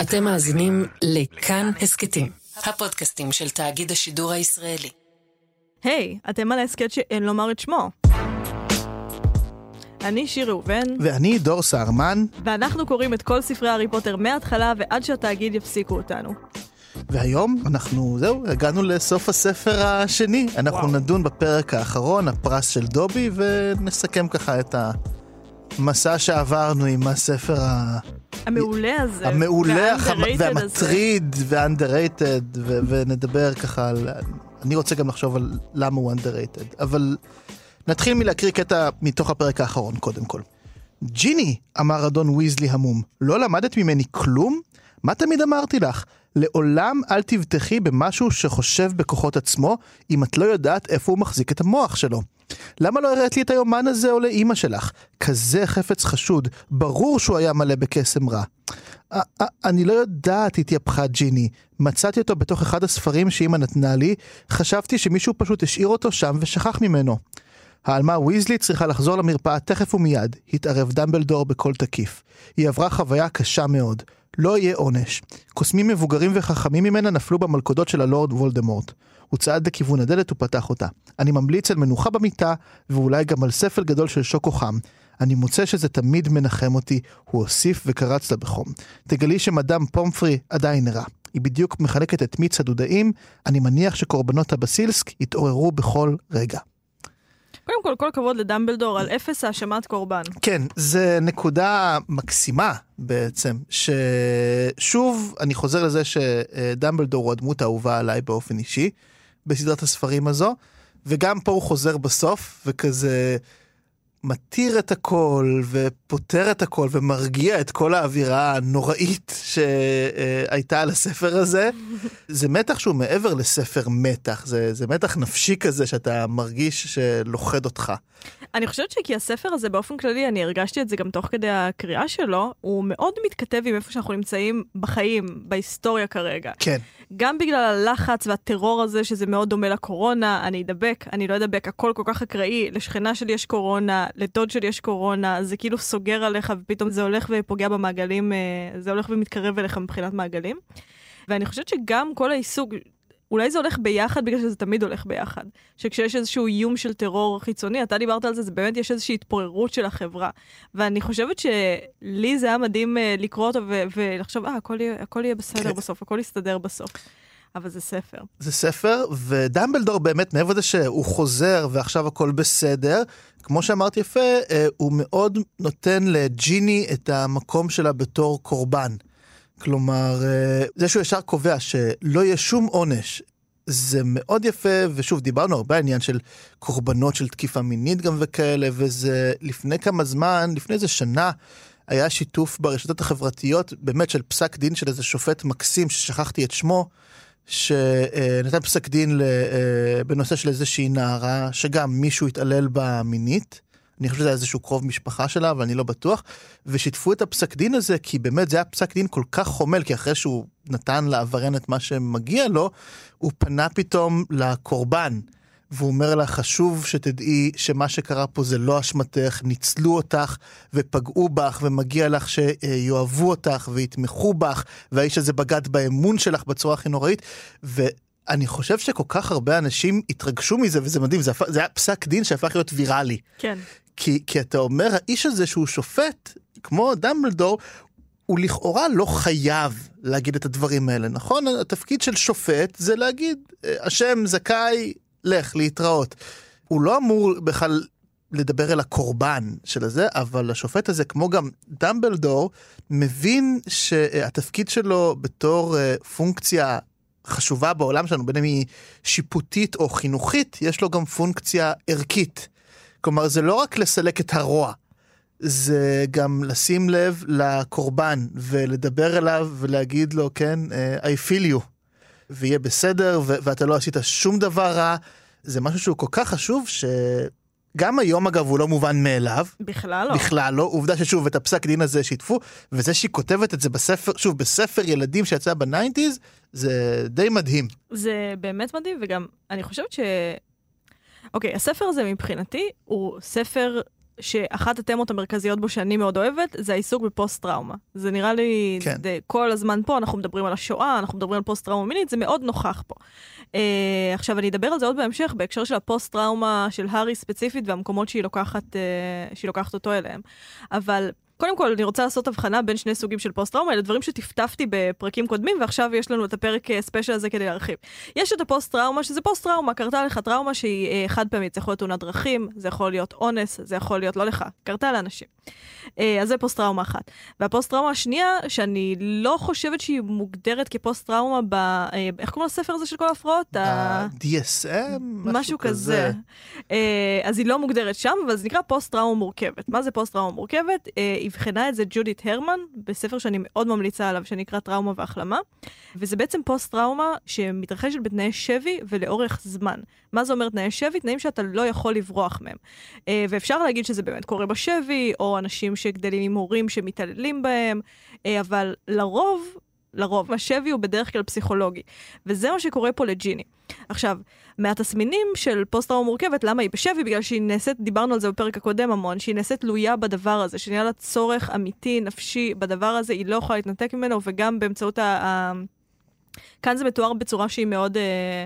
אתם מאזינים לכאן הסכתים, הפודקאסטים של תאגיד השידור הישראלי. היי, hey, אתם על ההסכת שאין לומר את שמו. אני שיר ראובן. ואני דור סהרמן. ואנחנו קוראים את כל ספרי הארי פוטר מההתחלה ועד שהתאגיד יפסיקו אותנו. והיום אנחנו, זהו, הגענו לסוף הספר השני. אנחנו וואו. נדון בפרק האחרון, הפרס של דובי, ונסכם ככה את המסע שעברנו עם הספר ה... המעולה הזה. המעולה, והמטריד, והאנדררייטד, ונדבר ככה על... אני רוצה גם לחשוב על למה הוא אנדררייטד, אבל נתחיל מלהקריא קטע מתוך הפרק האחרון, קודם כל. ג'יני, אמר אדון ויזלי המום, לא למדת ממני כלום? מה תמיד אמרתי לך? לעולם אל תבטחי במשהו שחושב בכוחות עצמו, אם את לא יודעת איפה הוא מחזיק את המוח שלו. למה לא הראית לי את היומן הזה או לאימא שלך? כזה חפץ חשוד, ברור שהוא היה מלא בקסם רע. אני לא יודעת, התייפחה ג'יני. מצאתי אותו בתוך אחד הספרים שאימא נתנה לי, חשבתי שמישהו פשוט השאיר אותו שם ושכח ממנו. העלמה ויזלי צריכה לחזור למרפאה תכף ומיד, התערב דמבלדור בקול תקיף. היא עברה חוויה קשה מאוד. לא יהיה עונש. קוסמים מבוגרים וחכמים ממנה נפלו במלכודות של הלורד וולדמורט. הוא צעד לכיוון הדלת ופתח אותה. אני ממליץ על מנוחה במיטה, ואולי גם על ספל גדול של שוקו חם. אני מוצא שזה תמיד מנחם אותי, הוא הוסיף וקרץ לה בחום. תגלי שמדאם פומפרי עדיין נראה. היא בדיוק מחלקת את מיץ הדודאים, אני מניח שקורבנות הבסילסק יתעוררו בכל רגע. קודם כל, כל הכבוד לדמבלדור על אפס האשמת קורבן. כן, זה נקודה מקסימה בעצם, ששוב, אני חוזר לזה שדמבלדור הוא הדמות האהובה עליי באופן אישי, בסדרת הספרים הזו, וגם פה הוא חוזר בסוף, וכזה... מתיר את הכל ופותר את הכל ומרגיע את כל האווירה הנוראית שהייתה על הספר הזה. זה מתח שהוא מעבר לספר מתח, זה, זה מתח נפשי כזה שאתה מרגיש שלוכד אותך. אני חושבת שכי הספר הזה באופן כללי, אני הרגשתי את זה גם תוך כדי הקריאה שלו, הוא מאוד מתכתב עם איפה שאנחנו נמצאים בחיים, בהיסטוריה כרגע. כן. גם בגלל הלחץ והטרור הזה, שזה מאוד דומה לקורונה, אני אדבק, אני לא אדבק, הכל כל כך אקראי, לשכנה שלי יש קורונה, לדוד שלי יש קורונה, זה כאילו סוגר עליך ופתאום זה הולך ופוגע במעגלים, אה, זה הולך ומתקרב אליך מבחינת מעגלים. ואני חושבת שגם כל העיסוק, אולי זה הולך ביחד בגלל שזה תמיד הולך ביחד. שכשיש איזשהו איום של טרור חיצוני, אתה דיברת על זה, זה באמת יש איזושהי התפוררות של החברה. ואני חושבת שלי זה היה מדהים uh, לקרוא אותו ו- ולחשוב, אה, הכל יהיה, הכל יהיה בסדר כן. בסוף, הכל יסתדר בסוף. אבל זה ספר. זה ספר, ודמבלדור באמת, מעבר לזה שהוא חוזר ועכשיו הכל בסדר, כמו שאמרתי יפה, אה, הוא מאוד נותן לג'יני את המקום שלה בתור קורבן. כלומר, אה, זה שהוא ישר קובע שלא יהיה שום עונש, זה מאוד יפה, ושוב, דיברנו הרבה על עניין של קורבנות של תקיפה מינית גם וכאלה, וזה לפני כמה זמן, לפני איזה שנה, היה שיתוף ברשתות החברתיות, באמת של פסק דין של איזה שופט מקסים, ששכחתי את שמו, שנתן פסק דין אה, בנושא של איזושהי נערה, שגם מישהו התעלל בה מינית. אני חושב שזה איזשהו קרוב משפחה שלה, אבל אני לא בטוח. ושיתפו את הפסק דין הזה, כי באמת זה היה פסק דין כל כך חומל, כי אחרי שהוא נתן לעבריין את מה שמגיע לו, הוא פנה פתאום לקורבן. והוא אומר לה, חשוב שתדעי שמה שקרה פה זה לא אשמתך, ניצלו אותך ופגעו בך, ומגיע לך שיאהבו אותך ויתמכו בך, והאיש הזה בגד באמון שלך בצורה הכי נוראית. ואני חושב שכל כך הרבה אנשים התרגשו מזה, וזה מדהים, זה, זה היה פסק דין שהפך להיות ויראלי. כן. כי, כי אתה אומר, האיש הזה שהוא שופט, כמו דמבלדור, הוא לכאורה לא חייב להגיד את הדברים האלה, נכון? התפקיד של שופט זה להגיד, השם זכאי, לך, להתראות. הוא לא אמור בכלל לדבר אל הקורבן של הזה, אבל השופט הזה, כמו גם דמבלדור, מבין שהתפקיד שלו בתור אה, פונקציה חשובה בעולם שלנו, בין אם היא שיפוטית או חינוכית, יש לו גם פונקציה ערכית. כלומר, זה לא רק לסלק את הרוע, זה גם לשים לב לקורבן ולדבר אליו ולהגיד לו, כן, uh, I feel you, ויהיה בסדר, ו- ואתה לא עשית שום דבר רע. זה משהו שהוא כל כך חשוב, שגם היום אגב הוא לא מובן מאליו. בכלל לא. בכלל לא. עובדה ששוב, את הפסק דין הזה שיתפו, וזה שהיא כותבת את זה בספר, שוב, בספר ילדים שיצא ב nineties, זה די מדהים. זה באמת מדהים, וגם אני חושבת ש... אוקיי, הספר הזה מבחינתי הוא ספר שאחת התמות המרכזיות בו שאני מאוד אוהבת, זה העיסוק בפוסט-טראומה. זה נראה לי, כן. זה, כל הזמן פה, אנחנו מדברים על השואה, אנחנו מדברים על פוסט-טראומה מינית, זה מאוד נוכח פה. Uh, עכשיו, אני אדבר על זה עוד בהמשך, בהקשר של הפוסט-טראומה של הארי ספציפית והמקומות שהיא לוקחת, uh, שהיא לוקחת אותו אליהם. אבל... קודם כל, אני רוצה לעשות הבחנה בין שני סוגים של פוסט-טראומה, אלה דברים שטפטפתי בפרקים קודמים, ועכשיו יש לנו את הפרק אה, special הזה כדי להרחיב. יש את הפוסט-טראומה, שזה פוסט-טראומה, קרתה לך טראומה שהיא אה, חד פעמית, זה יכול להיות תאונת דרכים, זה יכול להיות אונס, זה יכול להיות לא לך, קרתה לאנשים. אה, אז זה פוסט-טראומה אחת. והפוסט-טראומה השנייה, שאני לא חושבת שהיא מוגדרת כפוסט-טראומה ב... אה, איך קוראים לספר הזה של כל ההפרעות? ה-DSM, משהו כזה. אה, אז היא לא מוגדרת שם, אבל זה נקרא פוסט-טראומה מורכבת. מה זה פוסט-טראומה מורכבת? אה, אבחנה את זה ג'ודית הרמן, בספר שאני מאוד ממליצה עליו, שנקרא טראומה והחלמה. וזה בעצם פוסט-טראומה שמתרחשת בתנאי שבי ולאורך זמן. מה זה אומר תנאי שבי? תנאים שאתה לא יכול לברוח מהם. אה, ואפשר להגיד שזה באמת קורה בשבי, או אנשים שגדלים עם הורים שמתעללים בהם, אה, אבל לרוב, לרוב, השבי הוא בדרך כלל פסיכולוגי. וזה מה שקורה פה לג'יני. עכשיו, מהתסמינים של פוסט-טראומה מורכבת, למה היא בשבי? בגלל שהיא נעשית, דיברנו על זה בפרק הקודם המון, שהיא נעשית תלויה בדבר הזה, שנהיה לה צורך אמיתי, נפשי, בדבר הזה, היא לא יכולה להתנתק ממנו, וגם באמצעות ה... ה... כאן זה מתואר בצורה שהיא מאוד... אה,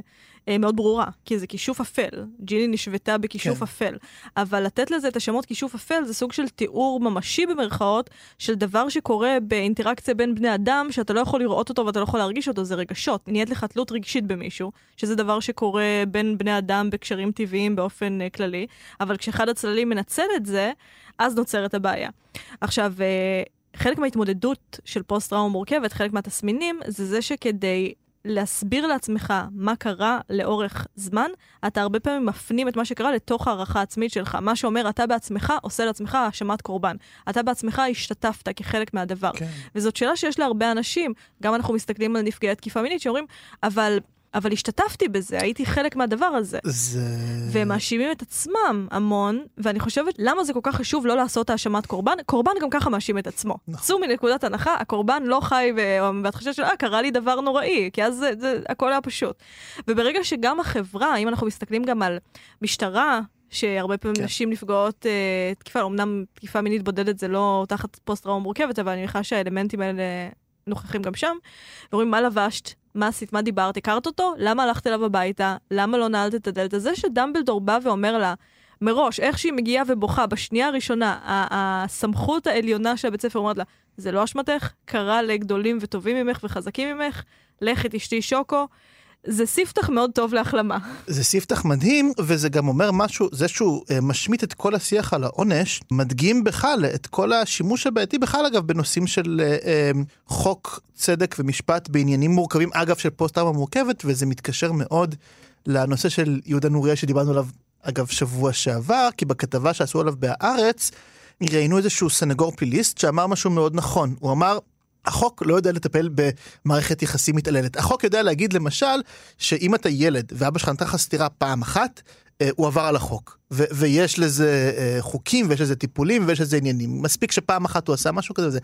מאוד ברורה, כי זה כישוף אפל. ג'יני נשוותה בכישוף כן. אפל. אבל לתת לזה את השמות כישוף אפל זה סוג של תיאור ממשי במרכאות של דבר שקורה באינטראקציה בין בני אדם, שאתה לא יכול לראות אותו ואתה לא יכול להרגיש אותו, זה רגשות. נהיית לך תלות רגשית במישהו, שזה דבר שקורה בין בני אדם בקשרים טבעיים באופן uh, כללי, אבל כשאחד הצללים מנצל את זה, אז נוצרת הבעיה. עכשיו, uh, חלק מההתמודדות של פוסט-טראומה מורכבת, חלק מהתסמינים, זה זה שכדי להסביר לעצמך מה קרה לאורך זמן, אתה הרבה פעמים מפנים את מה שקרה לתוך הערכה עצמית שלך. מה שאומר, אתה בעצמך עושה לעצמך האשמת קורבן. אתה בעצמך השתתפת כחלק מהדבר. כן. וזאת שאלה שיש להרבה אנשים, גם אנחנו מסתכלים על נפגעי תקיפה מינית, שאומרים, אבל, אבל השתתפתי בזה, הייתי חלק מהדבר הזה. זה... והם מאשימים את עצמם המון, ואני חושבת, למה זה כל כך חשוב לא לעשות האשמת קורבן? קורבן גם ככה מאשים את עצמו. נכון. צאו מנקודת הנחה, הקורבן לא חי ו- בהתחושה של, אה, קרה לי דבר נוראי, כי אז זה, זה, הכל היה פשוט. וברגע שגם החברה, אם אנחנו מסתכלים גם על משטרה, שהרבה פעמים כן. כן. נשים נפגעות אה, תקיפה, אמנם תקיפה מינית בודדת זה לא תחת פוסט-טראומה מורכבת, אבל אני מניחה שהאלמנטים האלה נוכחים גם שם. ואומרים, מה לבשת? מה עשית? מה דיברת? הכרת אותו? למה הלכת אליו הביתה? למה לא נעלת את הדלת? זה שדמבלדור בא ואומר לה, מראש, איך שהיא מגיעה ובוכה, בשנייה הראשונה, הסמכות העליונה של הבית ספר אומרת לה, זה לא אשמתך, קרה לגדולים וטובים ממך וחזקים ממך, לך את אשתי שוקו. זה ספתח מאוד טוב להחלמה. זה ספתח מדהים, וזה גם אומר משהו, זה שהוא אה, משמיט את כל השיח על העונש, מדגים בכלל את כל השימוש הבעייתי בכלל אגב בנושאים של אה, אה, חוק צדק ומשפט בעניינים מורכבים, אגב של פוסט-טראומה מורכבת, וזה מתקשר מאוד לנושא של יהודה נוריה שדיברנו עליו אגב שבוע שעבר, כי בכתבה שעשו עליו בהארץ, ראיינו איזשהו סנגור פליליסט שאמר משהו מאוד נכון, הוא אמר החוק לא יודע לטפל במערכת יחסים מתעללת. החוק יודע להגיד למשל שאם אתה ילד ואבא שלך נתן לך סטירה פעם אחת, אה, הוא עבר על החוק. ו- ויש לזה אה, חוקים ויש לזה טיפולים ויש לזה עניינים. מספיק שפעם אחת הוא עשה משהו כזה וזה.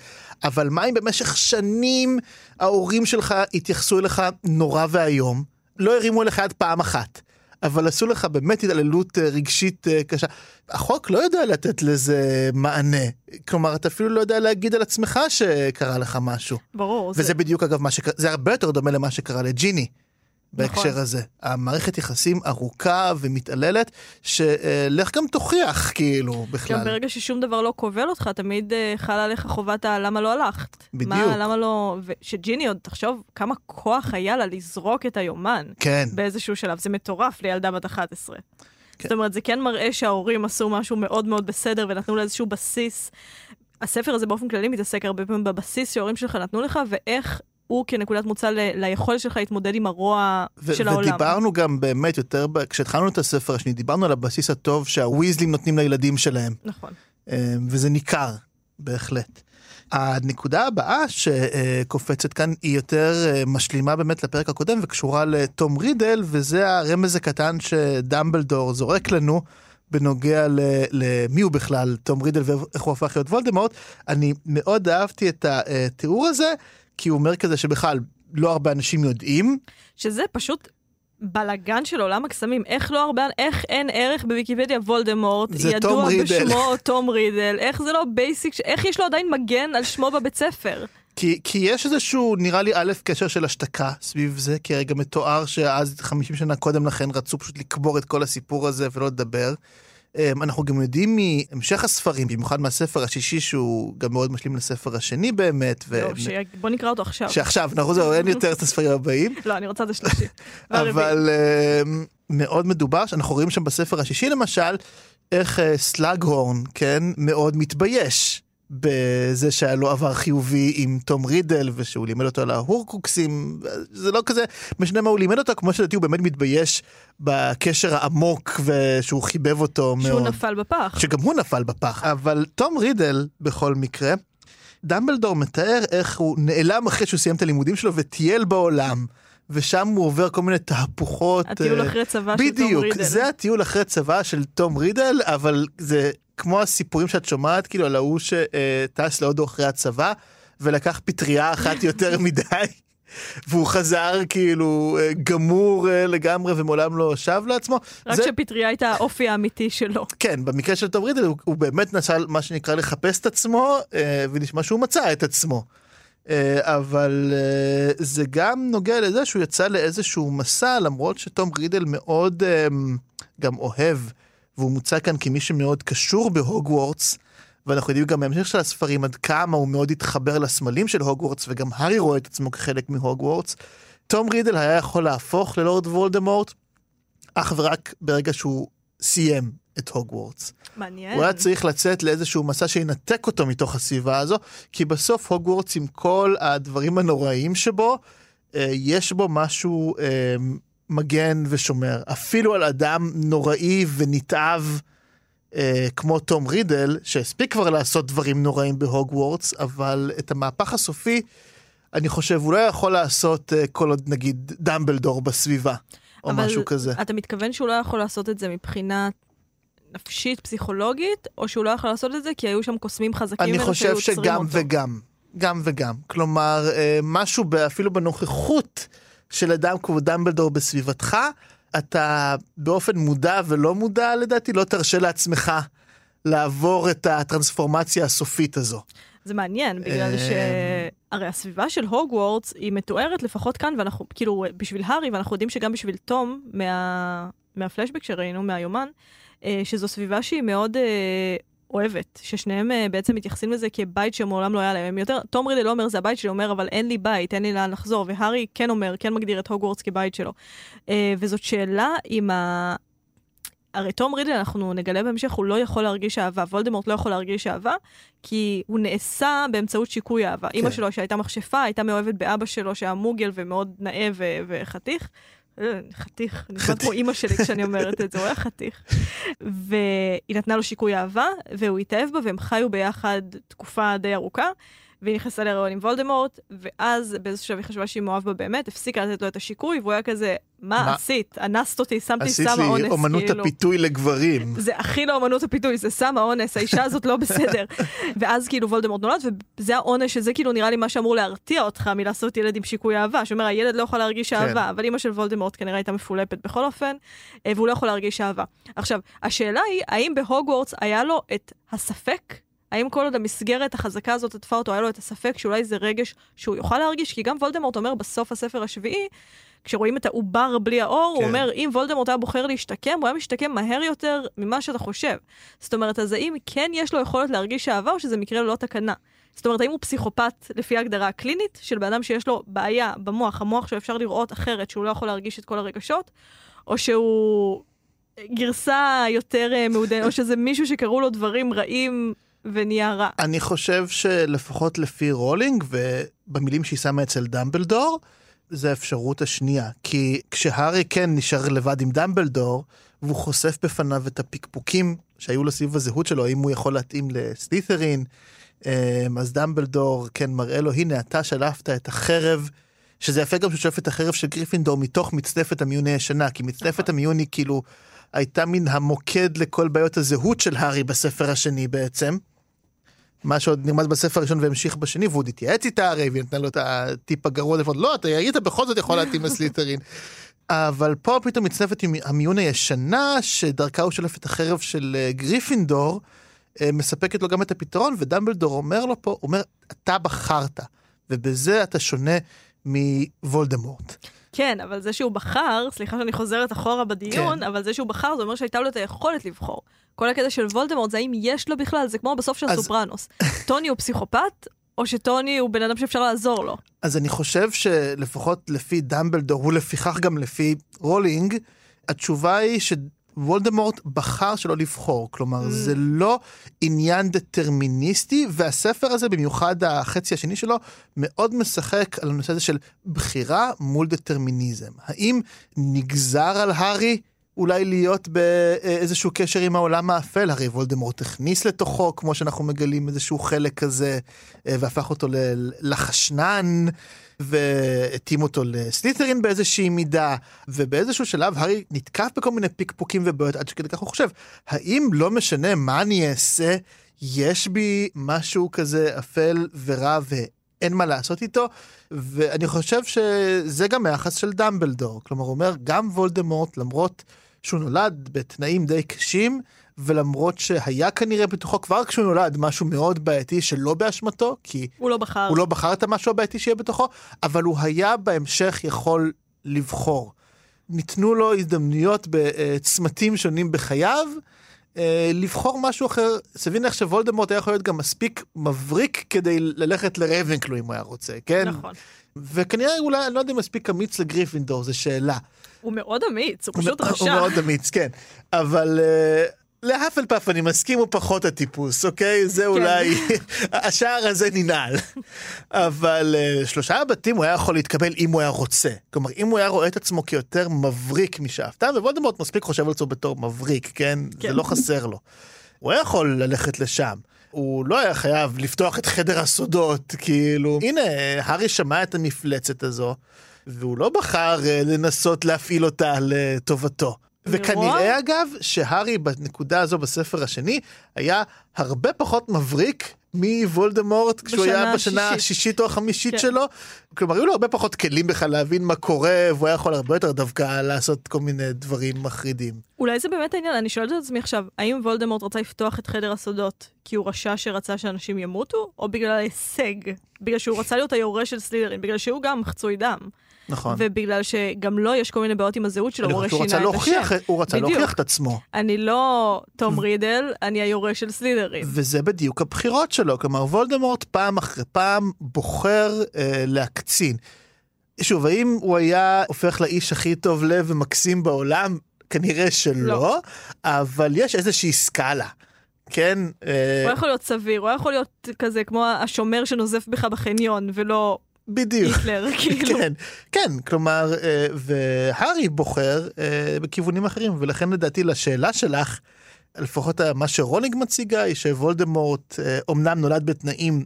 אבל מה אם במשך שנים ההורים שלך התייחסו אליך נורא ואיום, לא הרימו אליך יד פעם אחת. אבל עשו לך באמת התעללות אה, רגשית אה, קשה. החוק לא יודע לתת לזה מענה. כלומר, אתה אפילו לא יודע להגיד על עצמך שקרה לך משהו. ברור. וזה בדיוק אגב מה שקרה, זה הרבה יותר דומה למה שקרה לג'יני. בהקשר נכון. הזה. המערכת יחסים ארוכה ומתעללת, שלך גם תוכיח כאילו גם בכלל. ברגע ששום דבר לא כובל אותך, תמיד uh, חלה עליך חובת ה... למה לא הלכת? בדיוק. מה, למה לא... שג'יני עוד, תחשוב כמה כוח היה לה לזרוק את היומן כן, באיזשהו שלב. זה מטורף לילדה בת 11. כן. זאת אומרת, זה כן מראה שההורים עשו משהו מאוד מאוד בסדר ונתנו לה איזשהו בסיס. הספר הזה באופן כללי מתעסק הרבה פעמים בבסיס שההורים שלך נתנו לך, ואיך הוא כנקודת מוצא ל- ליכולת שלך להתמודד עם הרוע ו- של העולם. ודיברנו גם באמת יותר, ב- כשהתחלנו את הספר השני, דיברנו על הבסיס הטוב שהוויזלים נותנים לילדים שלהם. נכון. אה, וזה ניכר, בהחלט. הנקודה הבאה שקופצת כאן היא יותר אה, משלימה באמת לפרק הקודם וקשורה לתום רידל, וזה הרמז הקטן שדמבלדור זורק לנו בנוגע למי הוא בכלל תום רידל ואיך הוא הפך להיות וולדמורט. אני מאוד אהבתי את התיאור הזה, כי הוא אומר כזה שבכלל לא הרבה אנשים יודעים. שזה פשוט בלאגן של עולם הקסמים, איך לא הרבה, איך אין ערך בוויקיפדיה וולדמורט, ידוע. בשמו תום רידל, איך זה לא basic, איך יש לו עדיין מגן על שמו בבית ספר? כי, כי יש איזשהו, נראה לי, א', קשר של השתקה סביב זה, כי הרי גם מתואר שאז 50 שנה קודם לכן רצו פשוט לקבור את כל הסיפור הזה ולא לדבר. אמ, אנחנו גם יודעים מהמשך הספרים, במיוחד מהספר השישי, שהוא גם מאוד משלים לספר השני באמת. ו... לא, ש... בוא נקרא אותו עכשיו. שעכשיו, אנחנו זהו, אין יותר את הספרים הבאים. לא, אני רוצה את השלישי. אבל אמ, מאוד מדובר, שאנחנו רואים שם בספר השישי למשל, איך אה, סלאגהורן, כן, מאוד מתבייש. בזה שהיה לו עבר חיובי עם תום רידל ושהוא לימד אותו על ההורקוקסים זה לא כזה משנה מה הוא לימד אותו כמו שלדעתי הוא באמת מתבייש בקשר העמוק ושהוא חיבב אותו שהוא מאוד. שהוא נפל בפח. שגם הוא נפל בפח אבל תום רידל בכל מקרה. דמבלדור מתאר איך הוא נעלם אחרי שהוא סיים את הלימודים שלו וטייל בעולם. ושם הוא עובר כל מיני תהפוכות. הטיול אחרי צבא של תום רידל. בדיוק, זה הטיול אחרי צבא של תום רידל, אבל זה כמו הסיפורים שאת שומעת, כאילו על ההוא שטס להודו אחרי הצבא, ולקח פטריה אחת יותר מדי, והוא חזר כאילו גמור לגמרי ומעולם לא שב לעצמו. רק זה... שפטריה הייתה האופי האמיתי שלו. כן, במקרה של תום רידל הוא, הוא באמת נסע מה שנקרא לחפש את עצמו, ונשמע שהוא מצא את עצמו. אבל זה גם נוגע לזה שהוא יצא לאיזשהו מסע, למרות שתום רידל מאוד גם אוהב. והוא מוצג כאן כמי שמאוד קשור בהוגוורטס, ואנחנו יודעים גם בהמשך של הספרים עד כמה הוא מאוד התחבר לסמלים של הוגוורטס, וגם הארי רואה את עצמו כחלק מהוגוורטס. תום רידל היה יכול להפוך ללורד וולדמורט, אך ורק ברגע שהוא סיים את הוגוורטס. מעניין. הוא היה צריך לצאת לאיזשהו מסע שינתק אותו מתוך הסביבה הזו, כי בסוף הוגוורטס עם כל הדברים הנוראים שבו, יש בו משהו מגן ושומר, אפילו על אדם נוראי ונתעב אה, כמו תום רידל, שהספיק כבר לעשות דברים נוראים בהוגוורטס, אבל את המהפך הסופי, אני חושב, הוא לא יכול לעשות אה, כל עוד נגיד דמבלדור בסביבה, או משהו כזה. אתה מתכוון שהוא לא יכול לעשות את זה מבחינה נפשית, פסיכולוגית, או שהוא לא יכול לעשות את זה כי היו שם קוסמים חזקים? אני חושב שגם וגם. גם וגם. כלומר, אה, משהו אפילו בנוכחות של אדם כמו דמבלדור בסביבתך, אתה באופן מודע ולא מודע לדעתי לא תרשה לעצמך לעבור את הטרנספורמציה הסופית הזו. זה מעניין, בגלל שהרי הסביבה של הוגוורטס היא מתוארת לפחות כאן, ואנחנו, כאילו, בשביל הארי, ואנחנו יודעים שגם בשביל תום, מה, מהפלשבק שראינו, מהיומן, שזו סביבה שהיא מאוד אוהבת, ששניהם uh, בעצם מתייחסים לזה כבית שמעולם לא היה להם. הם יותר, תום רידל לא אומר זה הבית שלי, אומר אבל אין לי בית, אין לי לאן לחזור, והארי כן אומר, כן מגדיר את הוגוורטס כבית שלו. Uh, וזאת שאלה אם ה... הרי תום רידל, אנחנו נגלה בהמשך, הוא לא יכול להרגיש אהבה, וולדמורט לא יכול להרגיש אהבה, כי הוא נעשה באמצעות שיקוי אהבה. כן. אימא שלו שהייתה מכשפה, הייתה מאוהבת באבא שלו שהיה מוגל ומאוד נאה וחתיך, אה, חתיך, נשמע כמו אימא שלי כשאני אומרת את זה, הוא היה חתיך. והיא נתנה לו שיקוי אהבה, והוא התאהב בה, והם חיו ביחד תקופה די ארוכה. והיא נכנסה להיריון עם וולדמורט, ואז באיזשהו שלב היא חשבה שהיא מאוהב בה באמת, הפסיקה לתת לו את השיקוי, והוא היה כזה, מה, מה? עשית? אנסת אותי, שמתי סם האונס, עשית לי אומנות כאילו. הפיתוי לגברים. זה הכי לא אומנות הפיתוי, זה סם האונס, האישה הזאת לא בסדר. ואז כאילו וולדמורט נולד, וזה העונש, שזה כאילו נראה לי מה שאמור להרתיע אותך מלעשות ילד עם שיקוי אהבה, שאומר, הילד לא יכול להרגיש כן. אהבה, אבל אימא של וולדמורט כנראה הייתה מפולפת בכל אופן, אה, והוא לא יכול להרגיש אהבה. עכשיו, השאלה היא, האם בהוגוורטס היה לו את הספק האם כל עוד המסגרת החזקה הזאת עטפה אותו, היה לו את הספק שאולי זה רגש שהוא יוכל להרגיש? כי גם וולדמורט אומר בסוף הספר השביעי, כשרואים את העובר בלי האור, כן. הוא אומר, אם וולדמורט היה בוחר להשתקם, הוא היה משתקם מהר יותר ממה שאתה חושב. זאת אומרת, אז האם כן יש לו יכולת להרגיש אהבה, או שזה מקרה ללא תקנה? זאת אומרת, האם הוא פסיכופת לפי ההגדרה הקלינית של בן אדם שיש לו בעיה במוח, המוח שאפשר לראות אחרת, שהוא לא יכול להרגיש את כל הרגשות, או שהוא גרסה יותר אה, מעודנת, או שזה מישהו שקראו לו דברים רעים ונהיה רע. אני חושב שלפחות לפי רולינג, ובמילים שהיא שמה אצל דמבלדור, זה האפשרות השנייה. כי כשהארי כן נשאר לבד עם דמבלדור, והוא חושף בפניו את הפקפוקים שהיו לו סביב הזהות שלו, האם הוא יכול להתאים לסלית'רין, אמ, אז דמבלדור כן מראה לו, הנה אתה שלפת את החרב. שזה יפה גם שהוא שולף את החרב של גריפינדור מתוך מצנפת המיון הישנה, כי מצנפת נכון. המיון היא כאילו הייתה מן המוקד לכל בעיות הזהות של הארי בספר השני בעצם. מה שעוד נרמז בספר הראשון והמשיך בשני, והוא התייעץ איתה הארי, והיא נתנה לו את הטיפ הגרוע לפחות, לא, אתה היית בכל זאת יכול להתאים לסלית'רין. אבל פה פתאום מצנפת המיון הישנה, שדרכה הוא שולף את החרב של אה, גריפינדור, אה, מספקת לו גם את הפתרון, ודמבלדור אומר לו פה, אומר, אתה בחרת, ובזה אתה שונה מוולדמורט. כן, אבל זה שהוא בחר, סליחה שאני חוזרת אחורה בדיון, כן. אבל זה שהוא בחר, זה אומר שהייתה לו את היכולת לבחור. כל הקטע של וולדמורט זה האם יש לו בכלל, זה כמו בסוף של אז... סופרנוס. טוני הוא פסיכופת, או שטוני הוא בן אדם שאפשר לעזור לו? אז אני חושב שלפחות לפי דמבלדור, ולפיכך גם לפי רולינג, התשובה היא שוולדמורט בחר שלא לבחור. כלומר, mm. זה לא עניין דטרמיניסטי, והספר הזה, במיוחד החצי השני שלו, מאוד משחק על הנושא הזה של בחירה מול דטרמיניזם. האם נגזר על הארי אולי להיות באיזשהו קשר עם העולם האפל, הרי וולדמורט הכניס לתוכו, כמו שאנחנו מגלים איזשהו חלק כזה, אה, והפך אותו לחשנן, והתאים אותו לסליטרין באיזושהי מידה, ובאיזשהו שלב הארי נתקף בכל מיני פיקפוקים ובעיות עד שכדי כך הוא חושב, האם לא משנה מה אני אעשה, יש בי משהו כזה אפל ורע ואין מה לעשות איתו, ואני חושב שזה גם היחס של דמבלדור, כלומר הוא אומר גם וולדמורט למרות שהוא נולד בתנאים די קשים, ולמרות שהיה כנראה בתוכו כבר כשהוא נולד משהו מאוד בעייתי שלא באשמתו, כי הוא לא בחר, הוא לא בחר את המשהו הבעייתי שיהיה בתוכו, אבל הוא היה בהמשך יכול לבחור. ניתנו לו הזדמנויות בצמתים שונים בחייו, אה, לבחור משהו אחר. סבין איך שוולדמורט היה יכול להיות גם מספיק מבריק כדי ללכת לרייבנקלו אם הוא היה רוצה, כן? נכון. וכנראה אולי, אני לא יודע אם מספיק אמיץ לגריפינדור, זו שאלה. הוא מאוד אמיץ, הוא פשוט רשע. הוא מאוד אמיץ, כן. אבל... Uh, להפל פאף אני מסכים הוא פחות הטיפוס אוקיי זה כן. אולי השער הזה ננעל אבל uh, שלושה בתים הוא היה יכול להתקבל אם הוא היה רוצה כלומר אם הוא היה רואה את עצמו כיותר מבריק משאפתן ווולדמורט מספיק חושב על עצמו בתור מבריק כן? כן זה לא חסר לו. הוא היה יכול ללכת לשם. הוא לא היה חייב לפתוח את חדר הסודות כאילו הנה הארי שמע את המפלצת הזו. והוא לא בחר אה, לנסות להפעיל אותה לטובתו. וכנראה אגב שהארי בנקודה הזו בספר השני היה הרבה פחות מבריק מוולדמורט כשהוא היה בשנה השישית או החמישית כן. שלו. כלומר היו לו הרבה פחות כלים בכלל להבין מה קורה והוא היה יכול הרבה יותר דווקא לעשות כל מיני דברים מחרידים. אולי זה באמת העניין אני שואלת את עצמי עכשיו האם וולדמורט רצה לפתוח את חדר הסודות כי הוא רשע שרצה שאנשים ימותו או בגלל ההישג בגלל שהוא רצה להיות היורש של סלידרין בגלל שהוא גם חצוי דם. נכון. ובגלל שגם לו יש כל מיני בעיות עם הזהות שלו, הוא שינה את השם. הוא רצה בדיוק. להוכיח את עצמו. אני לא תום רידל, אני היורש של סלידרין. וזה בדיוק הבחירות שלו, כלומר וולדמורט פעם אחרי פעם בוחר אה, להקצין. שוב, האם הוא היה הופך לאיש הכי טוב לב ומקסים בעולם? כנראה שלא, לא. אבל יש איזושהי סקאלה. כן. אה, הוא יכול להיות סביר, הוא יכול להיות כזה כמו השומר שנוזף בך בחניון, ולא בדיוק. היטלר, כאילו. כן, כן, כלומר, אה, והארי בוחר אה, בכיוונים אחרים, ולכן לדעתי לשאלה שלך, לפחות מה שרולינג מציגה, היא שוולדמורט אומנם אה, נולד בתנאים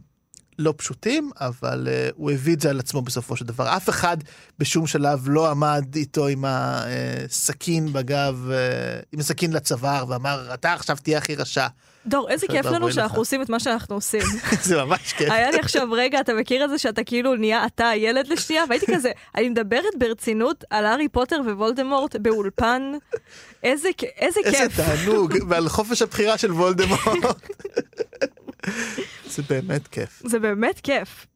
לא פשוטים, אבל uh, הוא הביא את זה על עצמו בסופו של דבר. אף אחד בשום שלב לא עמד איתו עם הסכין בגב, uh, עם הסכין לצוואר, ואמר, אתה עכשיו תהיה הכי רשע. דור, איזה כיף לנו שאנחנו עושים את מה שאנחנו עושים. זה ממש כיף. היה לי עכשיו רגע, אתה מכיר את זה שאתה כאילו נהיה אתה הילד לשנייה? והייתי כזה, אני מדברת ברצינות על הארי פוטר ווולדמורט באולפן. איזה כיף. איזה תענוג, ועל חופש הבחירה של וולדמורט. זה באמת כיף. זה באמת כיף.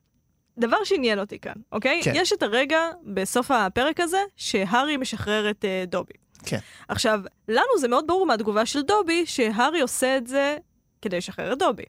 דבר שעניין אותי כאן, אוקיי? כן. יש את הרגע בסוף הפרק הזה שהארי משחרר את uh, דובי. כן. עכשיו, לנו זה מאוד ברור מהתגובה של דובי, שהארי עושה את זה כדי לשחרר את דובי.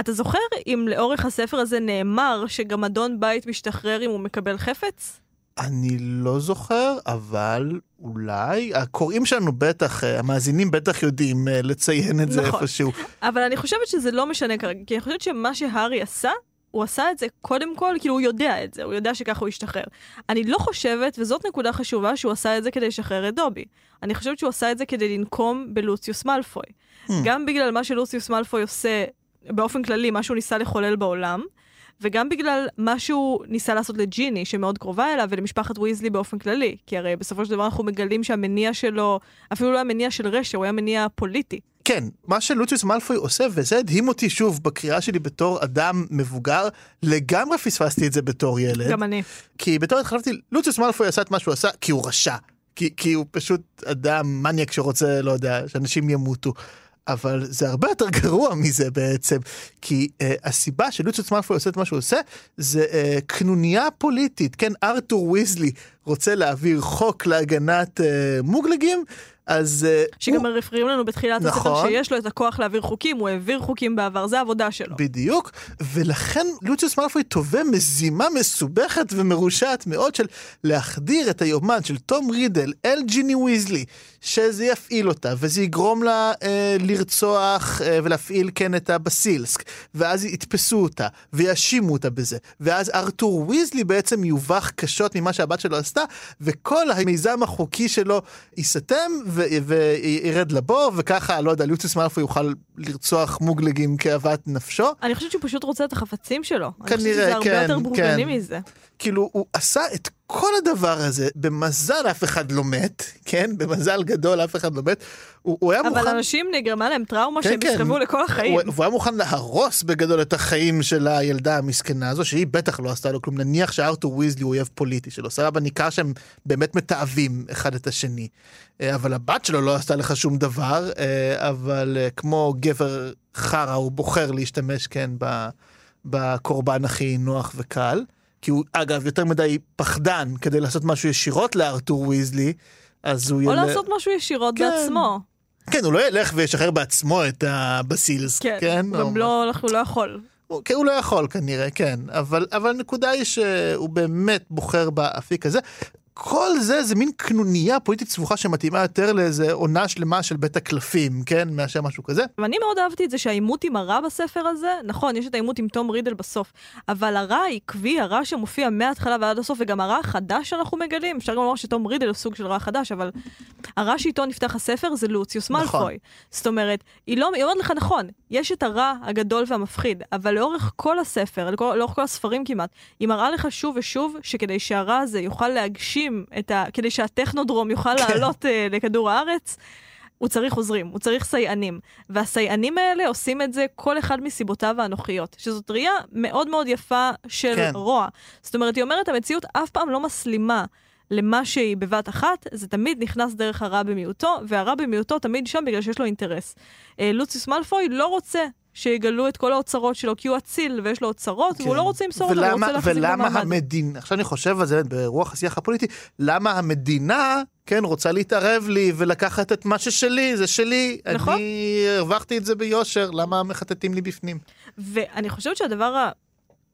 אתה זוכר אם לאורך הספר הזה נאמר שגם אדון בית משתחרר אם הוא מקבל חפץ? אני לא זוכר, אבל אולי, הקוראים שלנו בטח, אה, המאזינים בטח יודעים אה, לציין את זה נכון. איפשהו. אבל אני חושבת שזה לא משנה כרגע, כי אני חושבת שמה שהארי עשה, הוא עשה את זה קודם כל, כאילו הוא יודע את זה, הוא יודע שככה הוא ישתחרר. אני לא חושבת, וזאת נקודה חשובה, שהוא עשה את זה כדי לשחרר את דובי. אני חושבת שהוא עשה את זה כדי לנקום בלוציוס מאלפוי. Hmm. גם בגלל מה שלוציוס מאלפוי עושה באופן כללי, מה שהוא ניסה לחולל בעולם, וגם בגלל מה שהוא ניסה לעשות לג'יני, שמאוד קרובה אליו, ולמשפחת ויזלי באופן כללי. כי הרי בסופו של דבר אנחנו מגלים שהמניע שלו, אפילו לא היה מניע של רשע, הוא היה מניע פוליטי. כן, מה שלוציוס מאלפוי עושה, וזה הדהים אותי שוב בקריאה שלי בתור אדם מבוגר, לגמרי פספסתי את זה בתור ילד. גם אני. כי בתור חשבתי, לוציוס מאלפוי עשה את מה שהוא עשה כי הוא רשע. כי, כי הוא פשוט אדם מניאק שרוצה, לא יודע, שאנשים ימותו. אבל זה הרבה יותר גרוע מזה בעצם, כי uh, הסיבה שלוציוס מאלפוי עושה את מה שהוא עושה, זה uh, קנוניה פוליטית, כן, ארתור ויזלי רוצה להעביר חוק להגנת uh, מוגלגים, אז... אה, שגם הוא... מפריעים לנו בתחילת נכון. הספר שיש לו את הכוח להעביר חוקים, הוא העביר חוקים בעבר, זה העבודה שלו. בדיוק, ולכן לוציוס מאלפוי תובע מזימה מסובכת ומרושעת מאוד של להחדיר את היומן של תום רידל אל ג'יני ויזלי, שזה יפעיל אותה, וזה יגרום לה אה, לרצוח אה, ולהפעיל כן את הבסילסק, ואז יתפסו אותה, ויאשימו אותה בזה, ואז ארתור ויזלי בעצם יובך קשות ממה שהבת שלו עשתה, וכל המיזם החוקי שלו ייסתם, וירד לבור, וככה, לא יודע, ליוציוס מאלפו יוכל לרצוח מוגלגים כאוות נפשו. אני חושבת שהוא פשוט רוצה את החפצים שלו. כנראה, כן, אני חושבת שזה הרבה כן, יותר בורגני כן. מזה. כאילו, הוא עשה את כל הדבר הזה, במזל אף אחד לא מת, כן? במזל גדול אף אחד לא מת. הוא, הוא היה אבל מוכן... אבל אנשים נגרמה להם טראומה כן, שהם כן. יסחבו לכל החיים. הוא, הוא היה מוכן להרוס בגדול את החיים של הילדה המסכנה הזו, שהיא בטח לא עשתה לו כלום. נניח שארתור ויזלי הוא אויב פוליטי שלו, סבבה, ניכר שהם באמת מתעבים אחד את השני. אה, אבל הבת שלו לא עשתה לך שום דבר, אה, אבל אה, כמו גבר חרא, הוא בוחר להשתמש, כן, בקורבן הכי נוח וקל. כי הוא, אגב, יותר מדי פחדן כדי לעשות משהו ישירות לארתור ויזלי, אז הוא... או יל... לעשות משהו ישירות כן. בעצמו. כן, הוא לא ילך וישחרר בעצמו את הבסילס, כן? כן, הוא גם לא, אנחנו לא יכול. הוא, כן, הוא לא יכול כנראה, כן, אבל, אבל הנקודה היא שהוא באמת בוחר באפיק הזה. כל זה זה מין קנוניה פוליטית סבוכה שמתאימה יותר לאיזה עונה שלמה של בית הקלפים, כן? מאשר משהו כזה. ואני מאוד אהבתי את זה שהעימות עם הרע בספר הזה, נכון, יש את העימות עם תום רידל בסוף, אבל הרע העקבי, הרע שמופיע מההתחלה ועד הסוף, וגם הרע החדש שאנחנו מגלים, אפשר גם לומר שתום רידל הוא סוג של רע חדש, אבל הרע שאיתו נפתח הספר זה לוציוס נכון. מאלפוי. זאת אומרת, היא, לא, היא אומרת לך נכון, יש את הרע הגדול והמפחיד, אבל לאורך כל הספר, לאורך כל הספרים כמעט, היא מראה לך שוב ושוב שכדי שהרע הזה יוכל להגשים מגישים את ה... כדי שהטכנודרום יוכל כן. לעלות uh, לכדור הארץ, הוא צריך עוזרים, הוא צריך סייענים. והסייענים האלה עושים את זה כל אחד מסיבותיו האנוכיות, שזאת ראייה מאוד מאוד יפה של כן. רוע. זאת אומרת, היא אומרת, המציאות אף פעם לא מסלימה. למה שהיא בבת אחת, זה תמיד נכנס דרך הרע במיעוטו, והרע במיעוטו תמיד שם בגלל שיש לו אינטרס. אה, לוציוס מאלפוי לא רוצה שיגלו את כל האוצרות שלו, כי הוא אציל ויש לו אוצרות, כן. והוא לא רוצה למסור אותם, הוא רוצה להחזיק במעמד. ולמה המדינה, עכשיו אני חושב על זה ברוח השיח הפוליטי, למה המדינה, כן, רוצה להתערב לי ולקחת את מה ששלי, זה שלי, נכון. אני הרווחתי את זה ביושר, למה מחטטים לי בפנים? ואני חושבת שהדבר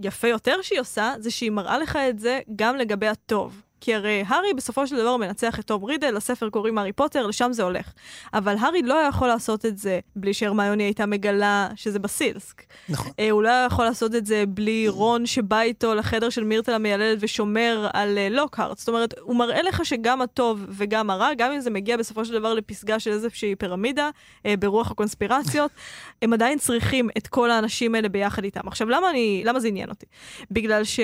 היפה יותר שהיא עושה, זה שהיא מראה לך את זה גם לגבי הטוב. כי הרי הארי בסופו של דבר מנצח את תום רידל, לספר קוראים הארי פוטר, לשם זה הולך. אבל הארי לא היה יכול לעשות את זה בלי שהרמיוני הייתה מגלה שזה בסילסק. נכון. אה, הוא לא היה יכול לעשות את זה בלי רון שבא איתו לחדר של מירטל המיילדת ושומר על אה, לוקהארט. זאת אומרת, הוא מראה לך שגם הטוב וגם הרע, גם אם זה מגיע בסופו של דבר לפסגה של איזושהי פירמידה, אה, ברוח הקונספירציות, הם עדיין צריכים את כל האנשים האלה ביחד איתם. עכשיו, למה, אני, למה זה עניין אותי? בגלל ש...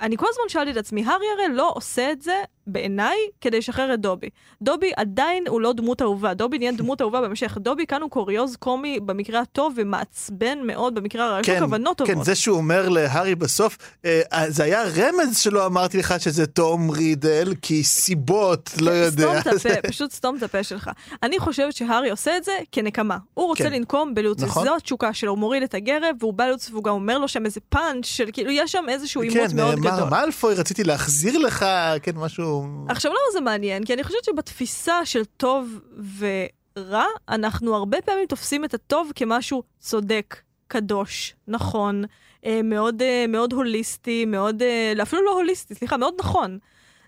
אני כל הזמן שאלתי את עצמי, הארי הרי לא עושה את זה בעיניי כדי לשחרר את דובי. דובי עדיין הוא לא דמות אהובה, דובי נהיה דמות אהובה במשך. דובי כאן הוא קוריוז קומי במקרה הטוב ומעצבן מאוד במקרה הרע, יש לו כן, כוונות טובות. כן, זה שהוא אומר להארי בסוף, אה, זה היה רמז שלא אמרתי לך שזה תום רידל, כי סיבות, לא כן, יודע. סתום את הפה, פשוט סתום את הפה שלך. אני חושבת שהארי עושה את זה כנקמה. הוא רוצה כן. לנקום בלוציוס, נכון. זו התשוקה שלו, הוא מוריד את הגרב, והוא בא לוציוס והוא גם אומר לו שם איזה פאנץ' של כאילו, יש שם איזשהו עימות כן, מאוד גדול. כן, מר מאלפוי, רציתי להחזיר לך, כן, משהו... עכשיו, למה זה מעניין? כי אני חושבת שבתפיסה של טוב ורע, אנחנו הרבה פעמים תופסים את הטוב כמשהו צודק, קדוש, נכון, אה, מאוד, אה, מאוד הוליסטי, מאוד, אה, אפילו לא הוליסטי, סליחה, מאוד נכון.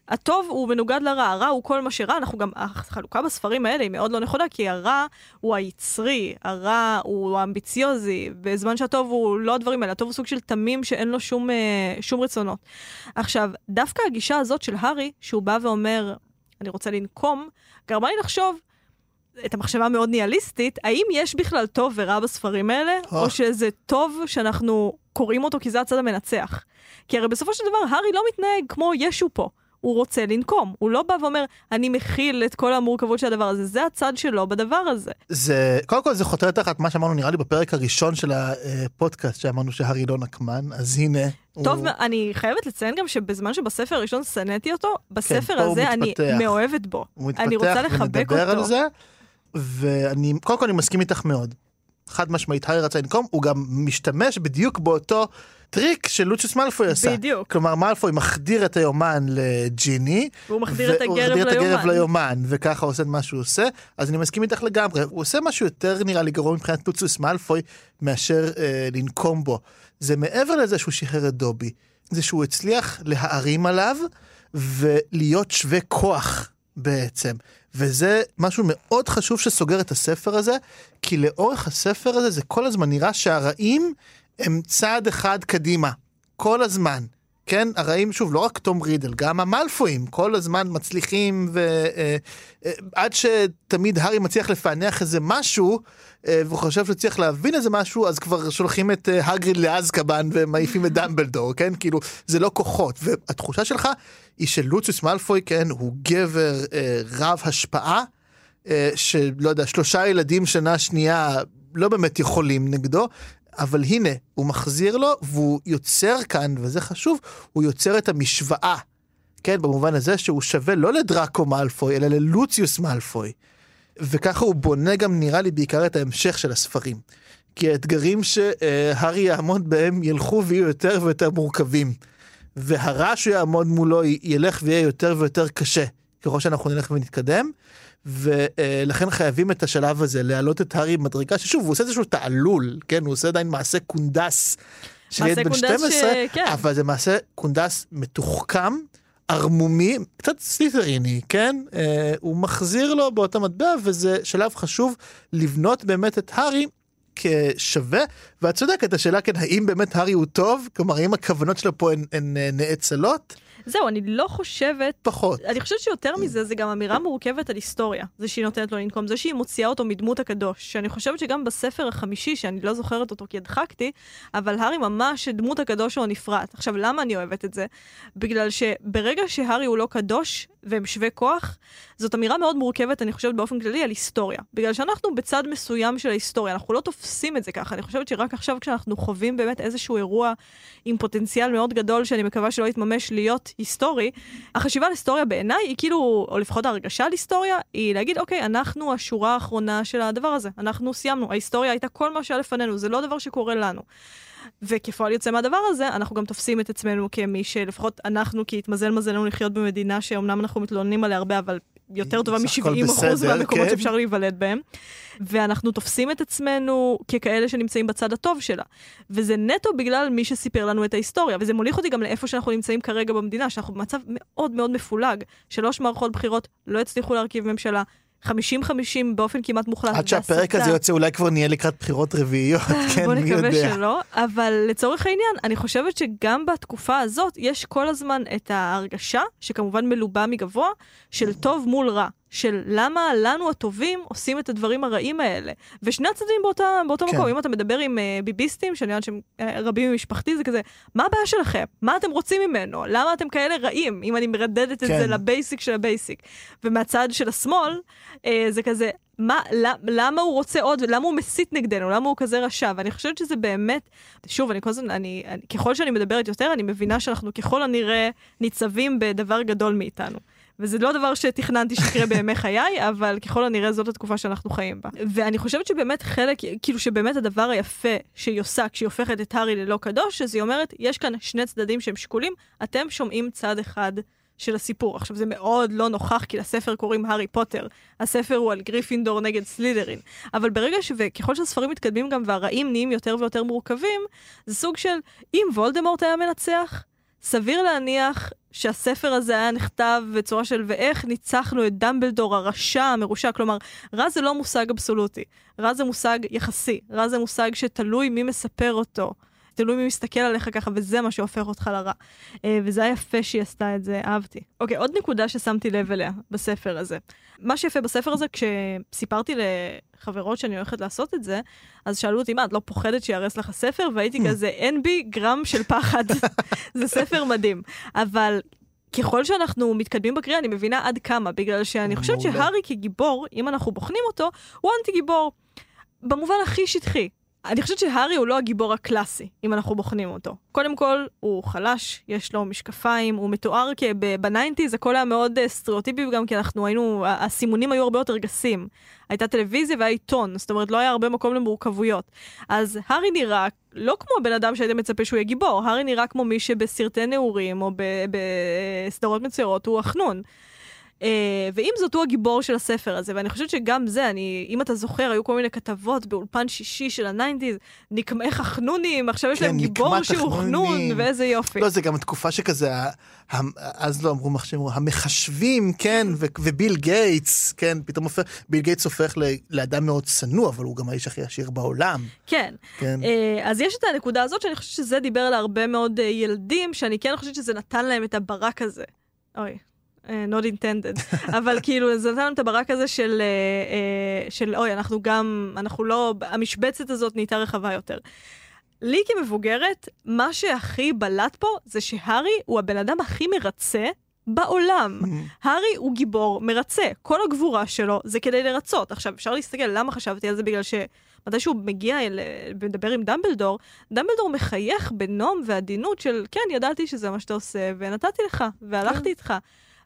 הטוב הוא מנוגד לרע, הרע הוא כל מה שרע, אנחנו גם, החלוקה בספרים האלה היא מאוד לא נכונה, כי הרע הוא היצרי, הרע הוא האמביציוזי, בזמן שהטוב הוא לא הדברים האלה, הטוב הוא סוג של תמים שאין לו שום, אה, שום רצונות. עכשיו, דווקא הגישה הזאת של הארי, שהוא בא ואומר, אני רוצה לנקום, גרמה לי לחשוב את המחשבה המאוד ניהליסטית, האם יש בכלל טוב ורע בספרים האלה, או אה. שזה טוב שאנחנו קוראים אותו כי זה הצד המנצח. כי הרי בסופו של דבר, הארי לא מתנהג כמו ישו פה. הוא רוצה לנקום. הוא לא בא ואומר, אני מכיל את כל המורכבות של הדבר הזה, זה הצד שלו בדבר הזה. זה, קודם כל זה חותר תחת מה שאמרנו נראה לי בפרק הראשון של הפודקאסט, שאמרנו שהארי לא נקמן, אז הנה. טוב, הוא... אני חייבת לציין גם שבזמן שבספר הראשון שנאתי אותו, בספר כן, הזה אני מאוהבת בו. הוא מתפתח אני רוצה לחבק אותו. על זה, ואני, קודם כל אני מסכים איתך מאוד. חד משמעית, הארי רצה לנקום, הוא גם משתמש בדיוק באותו טריק שלוציוס מאלפוי עשה. בדיוק. כלומר, מאלפוי מחדיר את היומן לג'יני. והוא מחדיר את הגרב ליומן. את הגרב ליומן, וככה עושה את מה שהוא עושה. אז אני מסכים איתך לגמרי. הוא עושה משהו יותר נראה לי גרוע מבחינת לוציוס מאלפוי, מאשר אה, לנקום בו. זה מעבר לזה שהוא שחרר את דובי. זה שהוא הצליח להערים עליו ולהיות שווה כוח בעצם. וזה משהו מאוד חשוב שסוגר את הספר הזה, כי לאורך הספר הזה זה כל הזמן נראה שהרעים הם צעד אחד קדימה, כל הזמן. כן, הרעים, שוב, לא רק תום רידל, גם המלפואים, כל הזמן מצליחים, ועד אה, אה, שתמיד הארי מצליח לפענח איזה משהו, אה, והוא חושב שהוא צריך להבין איזה משהו, אז כבר שולחים את הגריד לאזקבן ומעיפים את דמבלדור, כן? כאילו, זה לא כוחות. והתחושה שלך היא שלוציוס מאלפוי, כן, הוא גבר רב השפעה, שלא יודע, שלושה ילדים שנה שנייה לא באמת יכולים נגדו, אבל הנה, הוא מחזיר לו, והוא יוצר כאן, וזה חשוב, הוא יוצר את המשוואה. כן, במובן הזה שהוא שווה לא לדראקו מאלפוי, אלא ללוציוס מאלפוי. וככה הוא בונה גם, נראה לי, בעיקר את ההמשך של הספרים. כי האתגרים שהארי יעמוד בהם ילכו ויהיו יותר ויותר מורכבים. והרע שהוא יעמוד מולו ילך ויהיה יותר ויותר קשה, ככל שאנחנו נלך ונתקדם. ולכן חייבים את השלב הזה להעלות את הארי במדרגה ששוב הוא עושה איזשהו תעלול כן הוא עושה עדיין מעשה קונדס של ילד בן 12 ש... כן. אבל זה מעשה קונדס מתוחכם ערמומי קצת סליטריני כן אה, הוא מחזיר לו באותה מטבע וזה שלב חשוב לבנות באמת את הארי כשווה ואת צודקת השאלה כן האם באמת הארי הוא טוב כלומר האם הכוונות שלו פה הן, הן אה, נאצלות. זהו, אני לא חושבת... פחות. אני חושבת שיותר מזה, זה גם אמירה מורכבת על היסטוריה. זה שהיא נותנת לו לנקום, זה שהיא מוציאה אותו מדמות הקדוש. שאני חושבת שגם בספר החמישי, שאני לא זוכרת אותו כי הדחקתי, אבל הארי ממש דמות הקדוש שלו נפרט. עכשיו, למה אני אוהבת את זה? בגלל שברגע שהארי הוא לא קדוש, והם שווי כוח, זאת אמירה מאוד מורכבת, אני חושבת, באופן כללי, על היסטוריה. בגלל שאנחנו בצד מסוים של ההיסטוריה, אנחנו לא תופסים את זה ככה. אני חושבת שרק עכשיו, כשאנחנו חווים באמת איזשהו אירוע עם פוטנציאל מאוד גדול, שאני מקווה שלא יתממש להיות היסטורי, החשיבה על היסטוריה בעיניי היא כאילו, או לפחות ההרגשה על היסטוריה, היא להגיד, אוקיי, אנחנו השורה האחרונה של הדבר הזה. אנחנו סיימנו, ההיסטוריה הייתה כל מה שהיה לפנינו, זה לא דבר שקורה לנו. וכפועל יוצא מהדבר הזה, אנחנו גם תופסים את עצמנו כמי שלפחות אנחנו, כי התמזל מזלנו לחיות במדינה שאומנם אנחנו מתלוננים עליה הרבה, אבל יותר טובה מ-70 אחוז מהמקומות כן. שאפשר להיוולד בהם. ואנחנו תופסים את עצמנו ככאלה שנמצאים בצד הטוב שלה. וזה נטו בגלל מי שסיפר לנו את ההיסטוריה, וזה מוליך אותי גם לאיפה שאנחנו נמצאים כרגע במדינה, שאנחנו במצב מאוד מאוד מפולג. שלוש מערכות בחירות לא הצליחו להרכיב ממשלה, 50-50 באופן כמעט מוחלט. עד שהפרק הזה יוצא אולי כבר נהיה לקראת בחירות רביעיות, כן, מי יודע. בוא נקווה שלא, אבל לצורך העניין, אני חושבת שגם בתקופה הזאת יש כל הזמן את ההרגשה, שכמובן מלובה מגבוה, של טוב מול רע. של למה לנו הטובים עושים את הדברים הרעים האלה. ושני הצדדים באותה, באותו כן. מקום, אם אתה מדבר עם uh, ביביסטים, שאני יודעת שהם uh, רבים ממשפחתי, זה כזה, מה הבעיה שלכם? מה אתם רוצים ממנו? למה אתם כאלה רעים? אם אני מרדדת כן. את זה ל basic של ה basic. ומהצד של השמאל, uh, זה כזה, מה, למה הוא רוצה עוד, למה הוא מסית נגדנו, למה הוא כזה רשע, ואני חושבת שזה באמת, שוב, אני כל הזמן, אני, אני, ככל שאני מדברת יותר, אני מבינה שאנחנו ככל הנראה ניצבים בדבר גדול מאיתנו. וזה לא דבר שתכננתי שיקרה בימי חיי, אבל ככל הנראה זאת התקופה שאנחנו חיים בה. ואני חושבת שבאמת חלק, כאילו שבאמת הדבר היפה שהיא עושה כשהיא הופכת את הארי ללא קדוש, אז היא אומרת, יש כאן שני צדדים שהם שקולים, אתם שומעים צד אחד של הסיפור. עכשיו זה מאוד לא נוכח כי לספר קוראים הארי פוטר. הספר הוא על גריפינדור נגד סלית'רין. אבל ברגע ש... וככל שהספרים מתקדמים גם והרעים נהיים יותר ויותר מורכבים, זה סוג של אם וולדמורט היה מנצח, סביר להניח שהספר הזה היה נכתב בצורה של ואיך ניצחנו את דמבלדור הרשע המרושע, כלומר, רע זה לא מושג אבסולוטי, רע זה מושג יחסי, רע זה מושג שתלוי מי מספר אותו. תלוי מי מסתכל עליך ככה, וזה מה שהופך אותך לרע. אה, וזה היה יפה שהיא עשתה את זה, אהבתי. אוקיי, עוד נקודה ששמתי לב אליה בספר הזה. מה שיפה בספר הזה, כשסיפרתי לחברות שאני הולכת לעשות את זה, אז שאלו אותי, מה, את לא פוחדת שיהרס לך ספר? והייתי כזה, אין בי גרם של פחד. זה ספר מדהים. אבל ככל שאנחנו מתקדמים בקריאה, אני מבינה עד כמה, בגלל שאני חושבת מעולה. שהארי כגיבור, אם אנחנו בוחנים אותו, הוא אנטי גיבור. במובן הכי שטחי. אני חושבת שהארי הוא לא הגיבור הקלאסי, אם אנחנו בוחנים אותו. קודם כל, הוא חלש, יש לו משקפיים, הוא מתואר כב nineties, הכל היה מאוד אה, סטריאוטיפי, גם כי אנחנו היינו, הסימונים היו הרבה יותר גסים. הייתה טלוויזיה והיה עיתון, זאת אומרת, לא היה הרבה מקום למורכבויות. אז הארי נראה לא כמו הבן אדם שהייתם מצפה שהוא יהיה גיבור, הארי נראה כמו מי שבסרטי נעורים או בסדרות מצוירות הוא החנון. Uh, ועם זאת הוא הגיבור של הספר הזה, ואני חושבת שגם זה, אני, אם אתה זוכר, היו כל מיני כתבות באולפן שישי של ה nineties, נקמת החנונים, עכשיו יש כן, להם גיבור נקמת שהוא חנון. ואיזה יופי. לא, זה גם תקופה שכזה, ה- ה- אז לא אמרו מחשבים, המחשבים, כן, ו- וביל גייטס, כן, פתאום הופך, ביל גייטס הופך ל- לאדם מאוד צנוע, אבל הוא גם האיש הכי עשיר בעולם, כן. כן. Uh, אז יש את הנקודה הזאת שאני חושבת שזה דיבר להרבה מאוד uh, ילדים, שאני כן חושבת שזה נתן להם את הברק הזה. אוי. Uh, not intended, אבל כאילו זה נתן לנו את הברק הזה של, uh, uh, של אוי, אנחנו גם, אנחנו לא, המשבצת הזאת נהייתה רחבה יותר. לי כמבוגרת, מה שהכי בלט פה זה שהארי הוא הבן אדם הכי מרצה בעולם. הארי הוא גיבור מרצה, כל הגבורה שלו זה כדי לרצות. עכשיו, אפשר להסתכל למה חשבתי על זה, בגלל שמתי שהוא מגיע אל, ומדבר עם דמבלדור, דמבלדור מחייך בנום ועדינות של, כן, ידעתי שזה מה שאתה עושה, ונתתי לך, והלכתי איתך.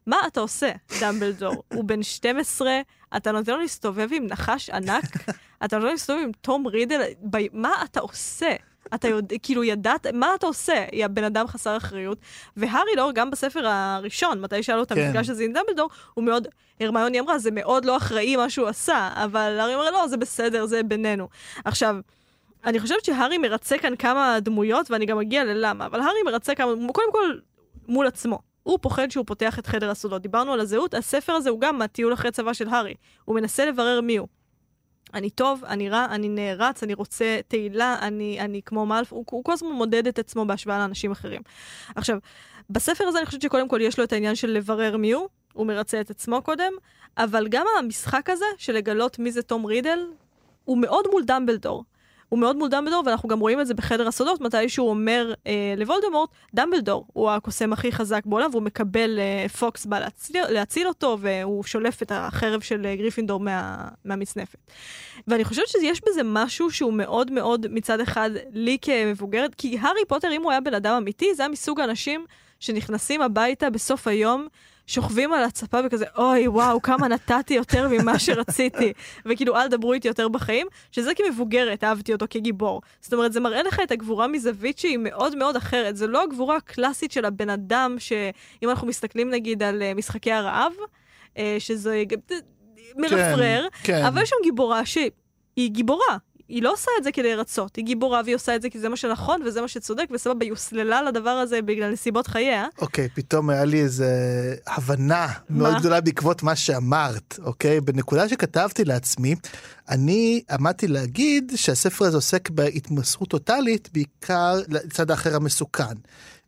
מה אתה עושה, דמבלדור? הוא בן 12, אתה נותן לו להסתובב עם נחש ענק, אתה נותן לו להסתובב עם תום רידל, ב... מה אתה עושה? אתה יודע, כאילו ידעת, מה אתה עושה? יא בן אדם חסר אחריות. והארי לא, גם בספר הראשון, מתי שהיה לו את כן. המפגש הזה עם דמבלדור, הוא מאוד, הרמיוני אמרה, זה מאוד לא אחראי מה שהוא עשה, אבל הארי אומר, לא, זה בסדר, זה בינינו. עכשיו, אני חושבת שהארי מרצה כאן כמה דמויות, ואני גם אגיע ללמה, אבל הארי מרצה כמה, קודם כל, מול עצמו. הוא פוחד שהוא פותח את חדר הסודות. דיברנו על הזהות, הספר הזה הוא גם מהטיול אחרי צבא של הארי. הוא מנסה לברר מי הוא. אני טוב, אני רע, אני נערץ, אני רוצה תהילה, אני, אני כמו מאלף, הוא, הוא כל הזמן מודד את עצמו בהשוואה לאנשים אחרים. עכשיו, בספר הזה אני חושבת שקודם כל יש לו את העניין של לברר מי הוא, הוא מרצה את עצמו קודם, אבל גם המשחק הזה של לגלות מי זה תום רידל, הוא מאוד מול דמבלדור. הוא מאוד מול דמבלדור, ואנחנו גם רואים את זה בחדר הסודות, מתי שהוא אומר אה, לוולדמורט, דמבלדור הוא הקוסם הכי חזק בעולם, והוא מקבל, אה, פוקס בא להציל, להציל אותו, והוא שולף את החרב של אה, גריפינדור מה, מהמצנפת. ואני חושבת שיש בזה משהו שהוא מאוד מאוד מצד אחד לי כמבוגרת, כי הארי פוטר, אם הוא היה בן אדם אמיתי, זה היה מסוג האנשים שנכנסים הביתה בסוף היום, שוכבים על הצפה וכזה, אוי, וואו, כמה נתתי יותר ממה שרציתי, וכאילו, אל דברו איתי יותר בחיים, שזה כמבוגרת, אהבתי אותו כגיבור. זאת אומרת, זה מראה לך את הגבורה מזווית שהיא מאוד מאוד אחרת. זה לא הגבורה הקלאסית של הבן אדם, שאם אנחנו מסתכלים נגיד על אה, משחקי הרעב, אה, שזה מרפרר, כן. אבל יש שם גיבורה שהיא גיבורה. היא לא עושה את זה כדי לרצות, היא גיבורה והיא עושה את זה כי זה מה שנכון וזה מה שצודק, וסבבה, היא הוסללה לדבר הזה בגלל נסיבות חייה. אוקיי, פתאום היה לי איזה הבנה מאוד מה? גדולה בעקבות מה שאמרת, אוקיי? בנקודה שכתבתי לעצמי, אני עמדתי להגיד שהספר הזה עוסק בהתמסרות טוטאלית, בעיקר לצד האחר המסוכן.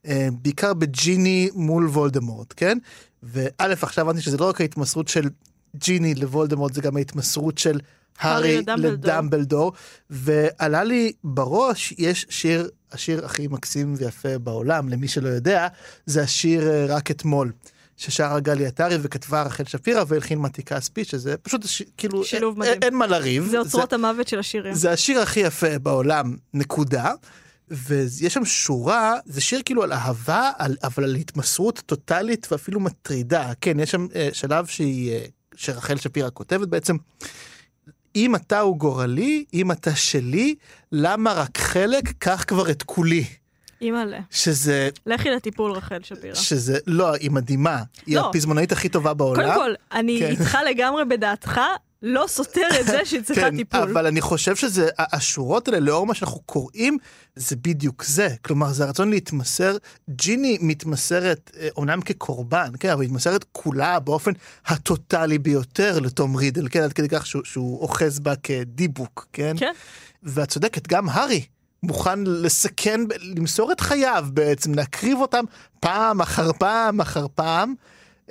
אה, בעיקר בג'יני מול וולדמורט, כן? וא', עכשיו הבנתי שזה לא רק ההתמסרות של ג'יני לוולדמורט, זה גם ההתמסרות של הארי לדמבלדור. ועלה לי בראש, יש שיר, השיר הכי מקסים ויפה בעולם, למי שלא יודע, זה השיר אה, רק אתמול. ששרה גלי עטרי וכתבה רחל שפירא והלחין מתי כספי, שזה פשוט הש... כאילו, שילוב אין, מדהים. אין מה לריב. זה אוצרות המוות של השירים. זה השיר הכי יפה בעולם, נקודה. ויש שם שורה, זה שיר כאילו על אהבה, על, אבל על התמסרות טוטאלית ואפילו מטרידה. כן, יש שם אה, שלב שהיא, אה, שרחל שפירא כותבת בעצם, אם אתה הוא גורלי, אם אתה שלי, למה רק חלק, קח כבר את כולי. אימא'לה. שזה, לכי לטיפול רחל שפירא. שזה, לא, היא מדהימה. היא לא. הפזמונאית הכי טובה בעולם. קודם כל, אני כן. איתך לגמרי בדעתך, לא סותר את זה שהיא צריכה כן, טיפול. אבל אני חושב שזה, השורות האלה, לאור מה שאנחנו קוראים, זה בדיוק זה. כלומר, זה הרצון להתמסר. ג'יני מתמסרת, אה, אומנם כקורבן, כן, אבל היא מתמסרת כולה באופן הטוטלי ביותר לתום רידל, כן, עד כדי כך שהוא, שהוא אוחז בה כדיבוק, כן? כן. ואת צודקת, גם הארי מוכן לסכן, למסור את חייו בעצם, להקריב אותם פעם אחר פעם אחר פעם.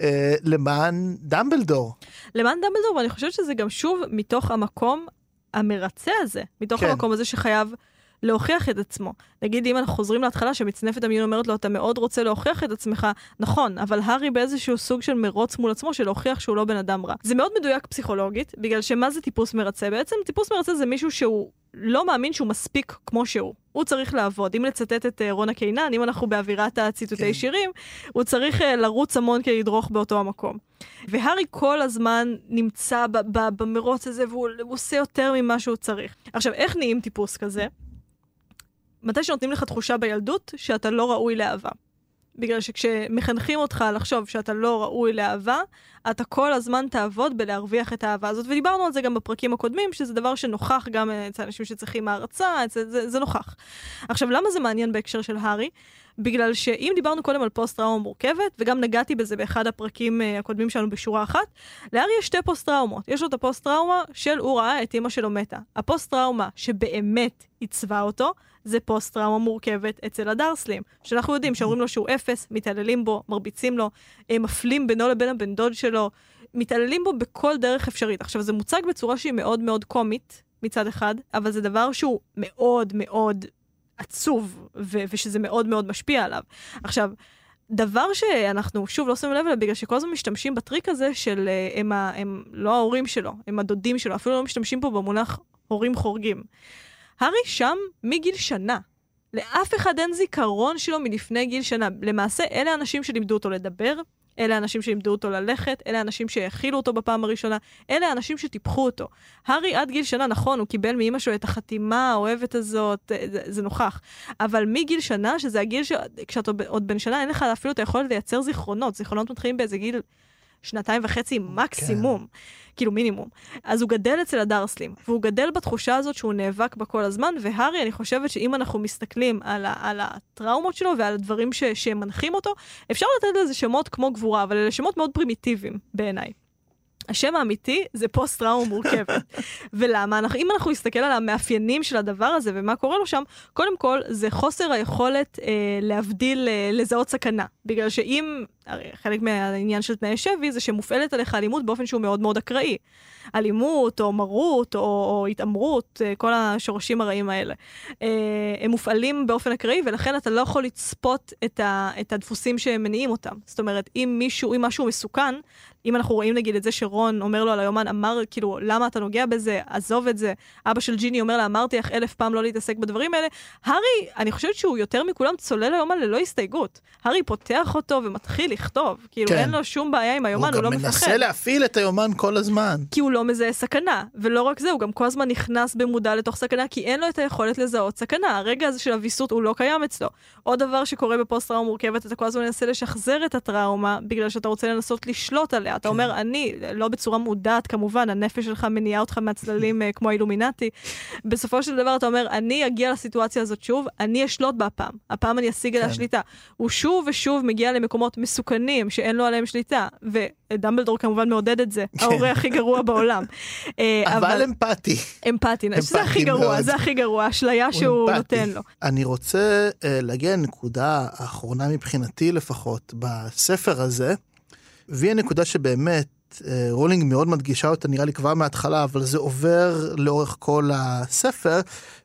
אה, למען דמבלדור. למען דמבלדור, ואני חושבת שזה גם שוב מתוך המקום המרצה הזה, מתוך כן. המקום הזה שחייב להוכיח את עצמו. נגיד, אם אנחנו חוזרים להתחלה, שמצנפת המיון אומרת לו, אתה מאוד רוצה להוכיח את עצמך, נכון, אבל הארי באיזשהו סוג של מרוץ מול עצמו, של להוכיח שהוא לא בן אדם רע. זה מאוד מדויק פסיכולוגית, בגלל שמה זה טיפוס מרצה? בעצם טיפוס מרצה זה מישהו שהוא לא מאמין שהוא מספיק כמו שהוא. הוא צריך לעבוד. אם לצטט את uh, רונה קינן, אם אנחנו באווירת הציטוטי כן. שירים, הוא צריך uh, לרוץ המון כדי לדרוך באותו המקום. והארי כל הזמן נמצא במרוץ הזה, והוא עושה יותר ממה שהוא צריך. עכשיו, איך נהיים טיפוס כזה? מתי שנותנים לך תחושה בילדות שאתה לא ראוי לאהבה. בגלל שכשמחנכים אותך לחשוב שאתה לא ראוי לאהבה, אתה כל הזמן תעבוד בלהרוויח את האהבה הזאת. ודיברנו על זה גם בפרקים הקודמים, שזה דבר שנוכח גם אצל אנשים שצריכים הערצה, זה, זה, זה נוכח. עכשיו, למה זה מעניין בהקשר של הארי? בגלל שאם דיברנו קודם על פוסט-טראומה מורכבת, וגם נגעתי בזה באחד הפרקים uh, הקודמים שלנו בשורה אחת, להארי יש שתי פוסט-טראומות. יש לו את הפוסט-טראומה של הוא ראה את אימא שלו מתה. הפוסט-טראומה שבאמת עיצבה אותו, זה פוסט-טראומה מורכבת אצל הדרסלים. שאנחנו יודעים שאומרים לו שהוא אפס, מתעללים בו, מרביצים לו, הם מפלים בינו לבין הבן דוד שלו, מתעללים בו בכל דרך אפשרית. עכשיו, זה מוצג בצורה שהיא מאוד מאוד קומית מצד אחד, אבל זה דבר שהוא מאוד מאוד עצוב, ו- ושזה מאוד מאוד משפיע עליו. עכשיו, דבר שאנחנו שוב לא שמים לב אליו, בגלל שכל הזמן משתמשים בטריק הזה של uh, הם, ה- הם לא ההורים שלו, הם הדודים שלו, אפילו לא משתמשים פה במונח הורים חורגים. הארי שם מגיל שנה. לאף אחד אין זיכרון שלו מלפני גיל שנה. למעשה, אלה האנשים שלימדו אותו לדבר, אלה האנשים שלימדו אותו ללכת, אלה האנשים שהאכילו אותו בפעם הראשונה, אלה האנשים שטיפחו אותו. הארי עד גיל שנה, נכון, הוא קיבל מאימא שלו את החתימה האוהבת הזאת, אה, זה, זה נוכח. אבל מגיל שנה, שזה הגיל ש... כשאתה עוד בן שנה, אין לך אפילו את היכולת לייצר זיכרונות. זיכרונות מתחילים באיזה גיל שנתיים וחצי מקסימום. כן. כאילו מינימום. אז הוא גדל אצל הדרסלים, והוא גדל בתחושה הזאת שהוא נאבק בה כל הזמן, והארי, אני חושבת שאם אנחנו מסתכלים על, ה, על הטראומות שלו ועל הדברים ש, שמנחים אותו, אפשר לתת לזה שמות כמו גבורה, אבל אלה שמות מאוד פרימיטיביים בעיניי. השם האמיתי זה פוסט-טראומה מורכבת. ולמה? אנחנו, אם אנחנו נסתכל על המאפיינים של הדבר הזה ומה קורה לו שם, קודם כל זה חוסר היכולת אה, להבדיל, אה, לזהות סכנה. בגלל שאם, הרי חלק מהעניין של תנאי שבי זה שמופעלת עליך אלימות באופן שהוא מאוד מאוד אקראי. אלימות, או מרות, או, או התעמרות, אה, כל השורשים הרעים האלה. אה, הם מופעלים באופן אקראי, ולכן אתה לא יכול לצפות את, ה, את הדפוסים שמניעים אותם. זאת אומרת, אם מישהו, אם משהו מסוכן, אם אנחנו רואים נגיד את זה שרון אומר לו על היומן, אמר, כאילו, למה אתה נוגע בזה, עזוב את זה. אבא של ג'יני אומר לה, אמרתי לך אלף פעם לא להתעסק בדברים האלה. הארי, אני חושבת שהוא יותר מכולם צולל היומן ללא הסתייגות. הארי פותח אותו ומתחיל לכתוב. כאילו, כן. אין לו שום בעיה עם היומן, הוא, הוא לא מפחד. הוא גם מנסה להפעיל את היומן כל הזמן. כי הוא לא מזהה סכנה. ולא רק זה, הוא גם כל הזמן נכנס במודע לתוך סכנה, כי אין לו את היכולת לזהות סכנה. הרגע הזה של הוויסות הוא לא קיים אצלו. עוד דבר שקורה בפוסט-טראומה מורכבת, אתה כל הזמן מנסה לשחזר את הטראומה, בגלל שאתה רוצה לנסות לשלוט עליה. אתה כן. אומר, אני, לא בצורה מודעת כמובן, הנפש שלך מניעה אותך מהצללים אה, כמו האילומינטי. בסופו של דבר אתה אומר, אני אגיע לסיטואציה הזאת שוב, אני אשלוט בה הפעם. הפעם אני אשיג אליה כן. שליטה. הוא שוב ושוב מגיע למקומות מסוכנים שאין לו עליהם שליטה. ודמבלדור כמובן מעודד את זה, כן. ההורה הכי גרוע בעולם. אה, אבל אמפתי. אמפתי, זה הכי גרוע, זה הכי גרוע, אשליה שהוא נותן לו. אני רוצה אה, להגיע לנקודה האחרונה מבחינתי לפחות בספר הזה. והיא הנקודה שבאמת אה, רולינג מאוד מדגישה אותה נראה לי כבר מההתחלה אבל זה עובר לאורך כל הספר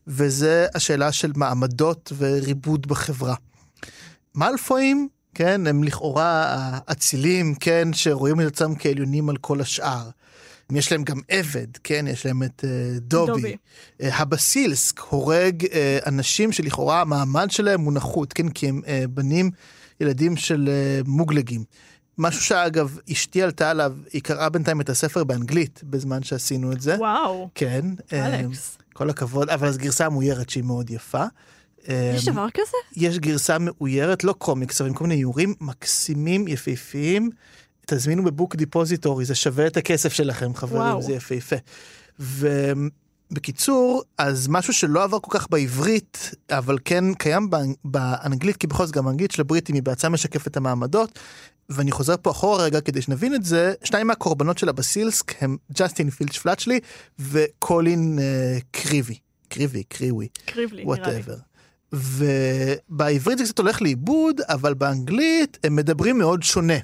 וזה השאלה של מעמדות וריבוד בחברה. מאלפואים כן הם לכאורה אצילים כן שרואים את עצמם כעליונים על כל השאר. יש להם גם עבד כן יש להם את uh, דובי. דובי. Uh, הבסילסק הורג uh, אנשים שלכאורה המעמד שלהם הוא נחות כן כי הם uh, בנים ילדים של uh, מוגלגים. משהו שאגב אשתי עלתה עליו היא קראה בינתיים את הספר באנגלית בזמן שעשינו את זה. וואו. כן. אלכס. כל הכבוד אבל זו גרסה מאוירת שהיא מאוד יפה. יש דבר כזה? יש גרסה מאוירת לא קומיקס אבל עם כל מיני איורים מקסימים יפהפיים. תזמינו בבוק דיפוזיטורי זה שווה את הכסף שלכם חברים וואו. זה יפהפה. בקיצור, אז משהו שלא עבר כל כך בעברית, אבל כן קיים באנגלית, כי בכל זאת גם האנגלית של הבריטים היא בעצם משקפת את המעמדות, ואני חוזר פה אחורה רגע כדי שנבין את זה, שניים מהקורבנות של הבסילסק הם ג'סטין פילץ' פלאצ'לי וקולין uh, קריבי, קריבי, קריווי, קריבלי, לי. ובעברית זה קצת הולך לאיבוד, אבל באנגלית הם מדברים מאוד שונה.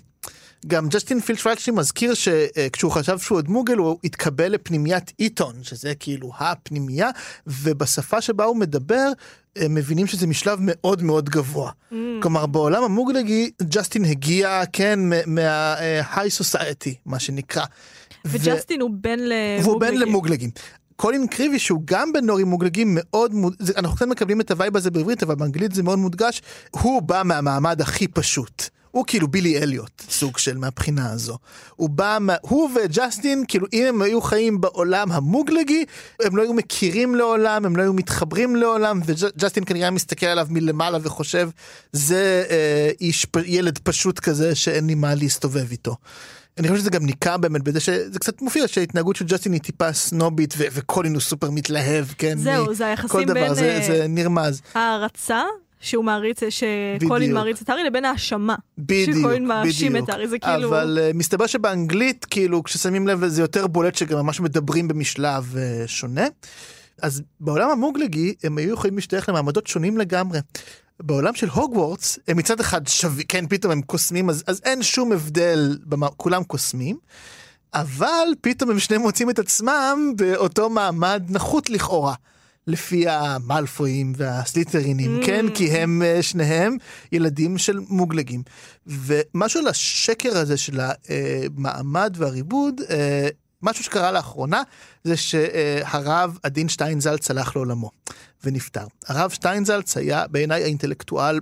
גם ג'סטין פילדפלצ'י מזכיר שכשהוא חשב שהוא עוד מוגל הוא התקבל לפנימיית איתון, שזה כאילו הפנימייה, ובשפה שבה הוא מדבר, הם מבינים שזה משלב מאוד מאוד גבוה. Mm. כלומר בעולם המוגלגי ג'סטין הגיע כן מה-high society מה שנקרא. וג'סטין ו... הוא בן למוגלגים. והוא בן למוגלגים. קולין קריבי שהוא גם בן הורים מוגלגים מאוד מוד... אנחנו קצת מקבלים את ה vibe הזה בעברית אבל באנגלית זה מאוד מודגש הוא בא מהמעמד הכי פשוט. הוא כאילו בילי אליוט סוג של מהבחינה הזו. הוא בא, מה... הוא וג'סטין כאילו אם הם היו חיים בעולם המוגלגי הם לא היו מכירים לעולם הם לא היו מתחברים לעולם וג'סטין כנראה מסתכל עליו מלמעלה וחושב זה אה, איש ילד פשוט כזה שאין לי מה להסתובב איתו. אני חושב שזה גם ניכר באמת בזה שזה קצת מופיע שההתנהגות של ג'סטין היא טיפה סנובית וקולין הוא סופר מתלהב כן זהו זה היחסים בין דבר, זה, זה נרמז הערצה שהוא מעריץ שקולין מעריץ את הארי לבין האשמה. בדיוק, שקולין מאשים את הארי זה כאילו אבל uh, מסתבר שבאנגלית כאילו כששמים לב זה יותר בולט שגם ממש מדברים במשלב uh, שונה. אז בעולם המוגלגי הם היו יכולים להשתייך למעמדות שונים לגמרי. בעולם של הוגוורטס הם מצד אחד שווים, כן פתאום הם קוסמים אז, אז אין שום הבדל, במ... כולם קוסמים. אבל פתאום הם שניהם מוצאים את עצמם באותו מעמד נחות לכאורה. לפי המלפואים והסליטרינים, mm. כן? כי הם אה, שניהם ילדים של מוגלגים. ומשהו על השקר הזה של המעמד והריבוד, אה, משהו שקרה לאחרונה, זה שהרב עדין שטיינזלץ הלך לעולמו ונפטר. הרב שטיינזלץ היה בעיניי האינטלקטואל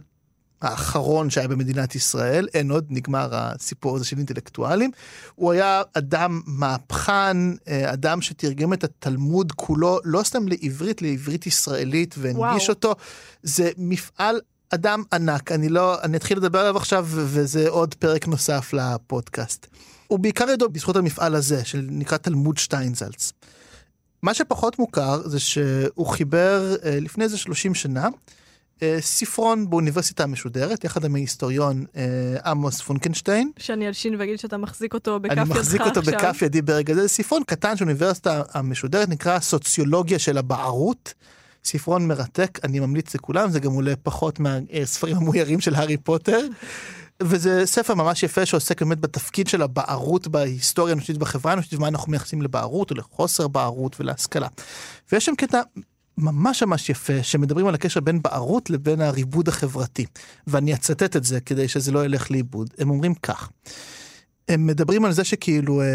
האחרון שהיה במדינת ישראל, אין עוד, נגמר הסיפור הזה של אינטלקטואלים. הוא היה אדם מהפכן, אה, אדם שתרגם את התלמוד כולו, לא סתם לעברית, לעברית ישראלית, והנגיש וואו. אותו. זה מפעל אדם ענק, אני לא, אני אתחיל לדבר עליו עכשיו, וזה עוד פרק נוסף לפודקאסט. הוא בעיקר ידוע בזכות המפעל הזה, שנקרא תלמוד שטיינזלץ. מה שפחות מוכר זה שהוא חיבר אה, לפני איזה 30 שנה ספרון באוניברסיטה המשודרת, יחד עם ההיסטוריון אה, עמוס פונקנשטיין. שאני אלשין ואגיד שאתה מחזיק אותו בכף ידך עכשיו. אני מחזיק אותו בכף ידי ברגע זה. ספרון קטן של האוניברסיטה המשודרת, נקרא סוציולוגיה של הבערות. ספרון מרתק, אני ממליץ לכולם, זה גם עולה פחות מהספרים המוירים של הארי פוטר. וזה ספר ממש יפה שעוסק באמת בתפקיד של הבערות בהיסטוריה האנושית בחברה האנושית ומה אנחנו מייחסים לבערות או לחוסר בערות ולהשכלה. ויש שם קטע ממש ממש יפה שמדברים על הקשר בין בערות לבין הריבוד החברתי. ואני אצטט את זה כדי שזה לא ילך לאיבוד. הם אומרים כך. הם מדברים על זה שכאילו אה,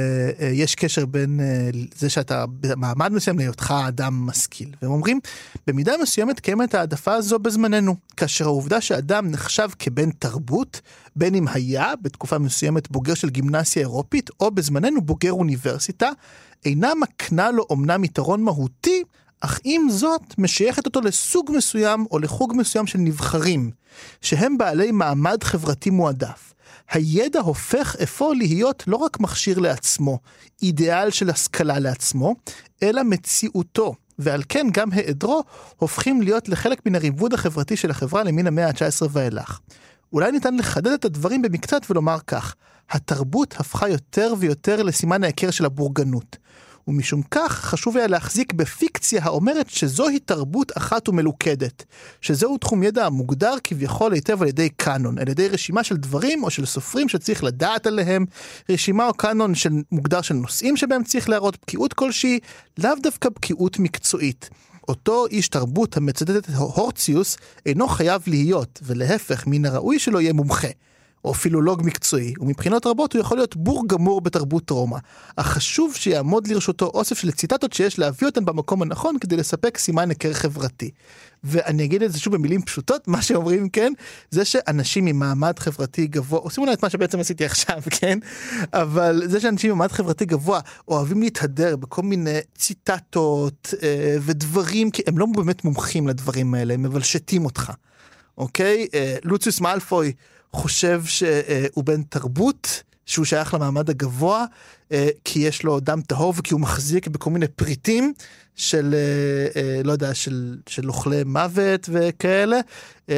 אה, יש קשר בין אה, זה שאתה במעמד מסוים להיותך אדם משכיל. והם אומרים, במידה מסוימת קיימת העדפה הזו בזמננו, כאשר העובדה שאדם נחשב כבן תרבות, בין אם היה בתקופה מסוימת בוגר של גימנסיה אירופית, או בזמננו בוגר אוניברסיטה, אינה מקנה לו אמנם יתרון מהותי, אך עם זאת משייכת אותו לסוג מסוים או לחוג מסוים של נבחרים, שהם בעלי מעמד חברתי מועדף. הידע הופך אפוא להיות לא רק מכשיר לעצמו, אידיאל של השכלה לעצמו, אלא מציאותו, ועל כן גם היעדרו הופכים להיות לחלק מן הריבוד החברתי של החברה למין המאה ה-19 ואילך. אולי ניתן לחדד את הדברים במקצת ולומר כך, התרבות הפכה יותר ויותר לסימן ההיכר של הבורגנות. ומשום כך חשוב היה להחזיק בפיקציה האומרת שזוהי תרבות אחת ומלוכדת, שזהו תחום ידע המוגדר כביכול היטב על ידי קאנון, על ידי רשימה של דברים או של סופרים שצריך לדעת עליהם, רשימה או קאנון של מוגדר של נושאים שבהם צריך להראות בקיאות כלשהי, לאו דווקא בקיאות מקצועית. אותו איש תרבות המצטט את הורציוס אינו חייב להיות, ולהפך, מן הראוי שלא יהיה מומחה. או פילולוג מקצועי, ומבחינות רבות הוא יכול להיות בור גמור בתרבות רומא. אך חשוב שיעמוד לרשותו אוסף של ציטטות שיש להביא אותן במקום הנכון כדי לספק סימן היכר חברתי. ואני אגיד את זה שוב במילים פשוטות, מה שאומרים, כן, זה שאנשים ממעמד חברתי גבוה, עושים אולי את מה שבעצם עשיתי עכשיו, כן, אבל זה שאנשים ממעמד חברתי גבוה אוהבים להתהדר בכל מיני ציטטות אה, ודברים, כי הם לא באמת מומחים לדברים האלה, הם מבלשטים אותך, אוקיי? אה, לוציוס מאלפוי. חושב שהוא בן תרבות, שהוא שייך למעמד הגבוה, אה, כי יש לו דם טהור וכי הוא מחזיק בכל מיני פריטים של, אה, אה, לא יודע, של, של אוכלי מוות וכאלה,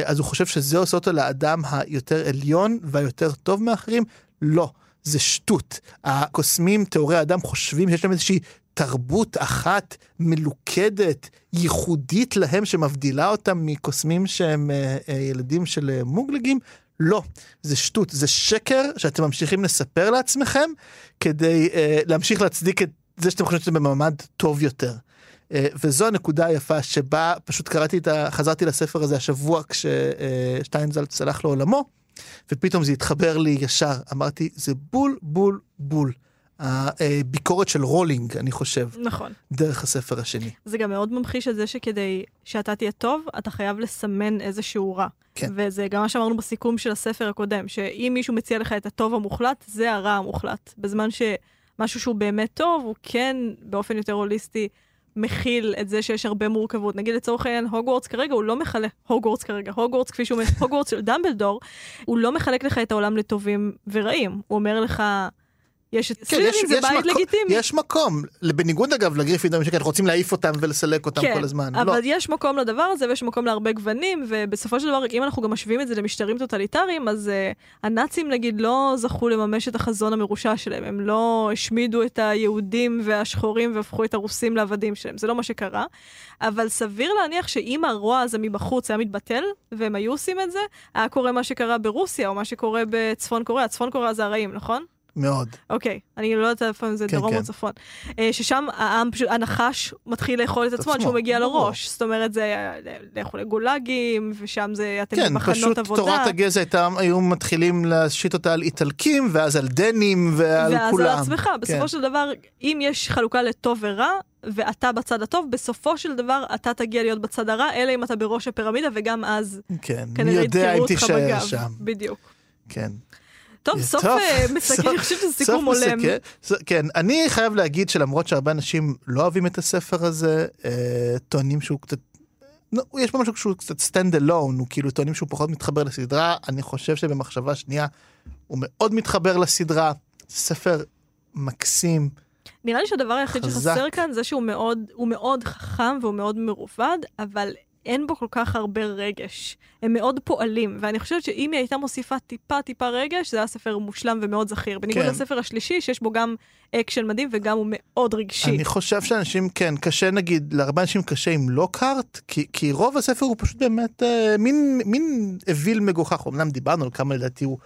אז הוא חושב שזה עושה אותו לאדם היותר עליון והיותר טוב מאחרים. לא, זה שטות. הקוסמים, טהורי האדם, חושבים שיש להם איזושהי תרבות אחת מלוכדת, ייחודית להם, שמבדילה אותם מקוסמים שהם ילדים של מוגלגים. לא, זה שטות, זה שקר שאתם ממשיכים לספר לעצמכם כדי uh, להמשיך להצדיק את זה שאתם חושבים שאתם במעמד טוב יותר. Uh, וזו הנקודה היפה שבה פשוט קראתי את ה... חזרתי לספר הזה השבוע כששטיינזלץ uh, הלך לעולמו, ופתאום זה התחבר לי ישר. אמרתי, זה בול, בול, בול. הביקורת של רולינג, אני חושב. נכון. דרך הספר השני. זה גם מאוד ממחיש את זה שכדי שאתה תהיה טוב, אתה חייב לסמן איזשהו רע. כן. וזה גם מה שאמרנו בסיכום של הספר הקודם, שאם מישהו מציע לך את הטוב המוחלט, זה הרע המוחלט. בזמן שמשהו שהוא באמת טוב, הוא כן, באופן יותר הוליסטי, מכיל את זה שיש הרבה מורכבות. נגיד לצורך העניין, הוגוורטס כרגע הוא לא מכלה, הוגוורטס כרגע, הוגוורטס כפי שהוא אומר, הוגוורטס של דמבלדור, הוא לא מחלק לך את העולם לטובים ורעים. הוא אומר לך, יש את כן, זה בית מקום, לגיטימי. יש מקום, בניגוד אגב לגריפינדורים שכן, רוצים להעיף אותם ולסלק אותם כן, כל הזמן. אבל לא. יש מקום לדבר הזה ויש מקום להרבה גוונים, ובסופו של דבר, אם אנחנו גם משווים את זה למשטרים טוטליטריים, אז uh, הנאצים נגיד לא זכו לממש את החזון המרושע שלהם, הם לא השמידו את היהודים והשחורים והפכו את הרוסים לעבדים שלהם, זה לא מה שקרה. אבל סביר להניח שאם הרוע הזה מבחוץ היה מתבטל, והם היו עושים את זה, היה קורה מה שקרה ברוסיה או מה שקורה בצפון קוריאה. צפון קוריאה זה הרעים, נכון? מאוד. אוקיי, אני לא יודעת איפה זה כן, דרום כן. או צפון. אה, ששם העם פשוט, הנחש מתחיל לאכול את עצמו עד שהוא מגיע לראש. זאת אומרת, זה לכו לגולאגים, ושם זה אתם כן, במחנות עבודה. כן, פשוט תורת הגזע הייתה, היו מתחילים להשית אותה על איטלקים, ואז על דנים ועל ואז כולם. ואז על עצמך. כן. בסופו של דבר, אם יש חלוקה לטוב ורע, ואתה בצד הטוב, בסופו של דבר אתה תגיע להיות בצד הרע, אלא אם אתה בראש הפירמידה, וגם אז כן, כנראה יתקרו אותך בגב. שם. בדיוק. כן. טוב, סוף אה, מסכם, אני חושבת שזה סיכום הולם. כן, אני חייב להגיד שלמרות שהרבה אנשים לא אוהבים את הספר הזה, אה, טוענים שהוא קצת... יש בו משהו שהוא קצת stand alone, הוא כאילו טוענים שהוא פחות מתחבר לסדרה, אני חושב שבמחשבה שנייה הוא מאוד מתחבר לסדרה, ספר מקסים. נראה לי שהדבר היחיד שחסר כאן זה שהוא מאוד, מאוד חכם והוא מאוד מרובד, אבל אין בו כל כך הרבה רגש. הם מאוד פועלים, ואני חושבת שאם היא הייתה מוסיפה טיפה טיפה רגש, זה היה ספר מושלם ומאוד זכיר. בניגוד כן. לספר השלישי, שיש בו גם אקשן מדהים וגם הוא מאוד רגשי. אני חושב שאנשים, כן, קשה נגיד, להרבה אנשים קשה עם לוקהארט, כי, כי רוב הספר הוא פשוט באמת אה, מין, מין אוויל מגוחך. אמנם דיברנו על כמה לדעתי הוא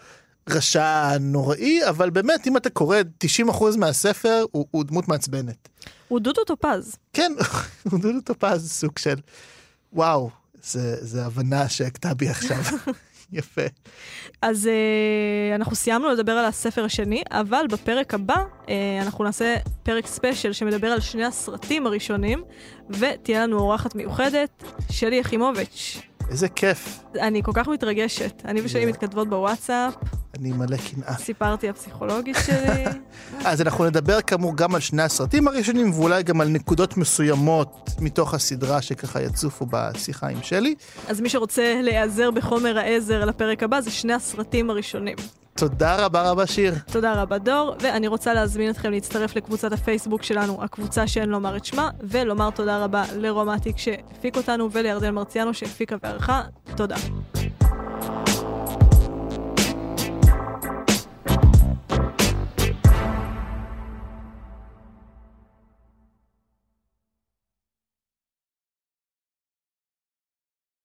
רשע נוראי, אבל באמת, אם אתה קורא 90% מהספר, הוא, הוא דמות מעצבנת. הוא דודו טופז. כן, הוא דודו טופז, סוג של... וואו, זה, זה הבנה שהכתה בי עכשיו. יפה. אז uh, אנחנו סיימנו לדבר על הספר השני, אבל בפרק הבא uh, אנחנו נעשה פרק ספיישל שמדבר על שני הסרטים הראשונים, ותהיה לנו אורחת מיוחדת, שלי יחימוביץ'. איזה כיף. אני כל כך מתרגשת. אני ושלי מתכתבות בוואטסאפ. אני מלא קנאה. סיפרתי הפסיכולוגית שלי. אז אנחנו נדבר כאמור גם על שני הסרטים הראשונים, ואולי גם על נקודות מסוימות מתוך הסדרה שככה יצופו בשיחה עם שלי. אז מי שרוצה להיעזר בחומר העזר לפרק הבא, זה שני הסרטים הראשונים. תודה רבה רבה שיר. תודה רבה דור, ואני רוצה להזמין אתכם להצטרף לקבוצת הפייסבוק שלנו, הקבוצה שאין לומר את שמה, ולומר תודה רבה לרומטיק שהפיק אותנו ולירדן מרציאנו שהפיקה וערכה. תודה.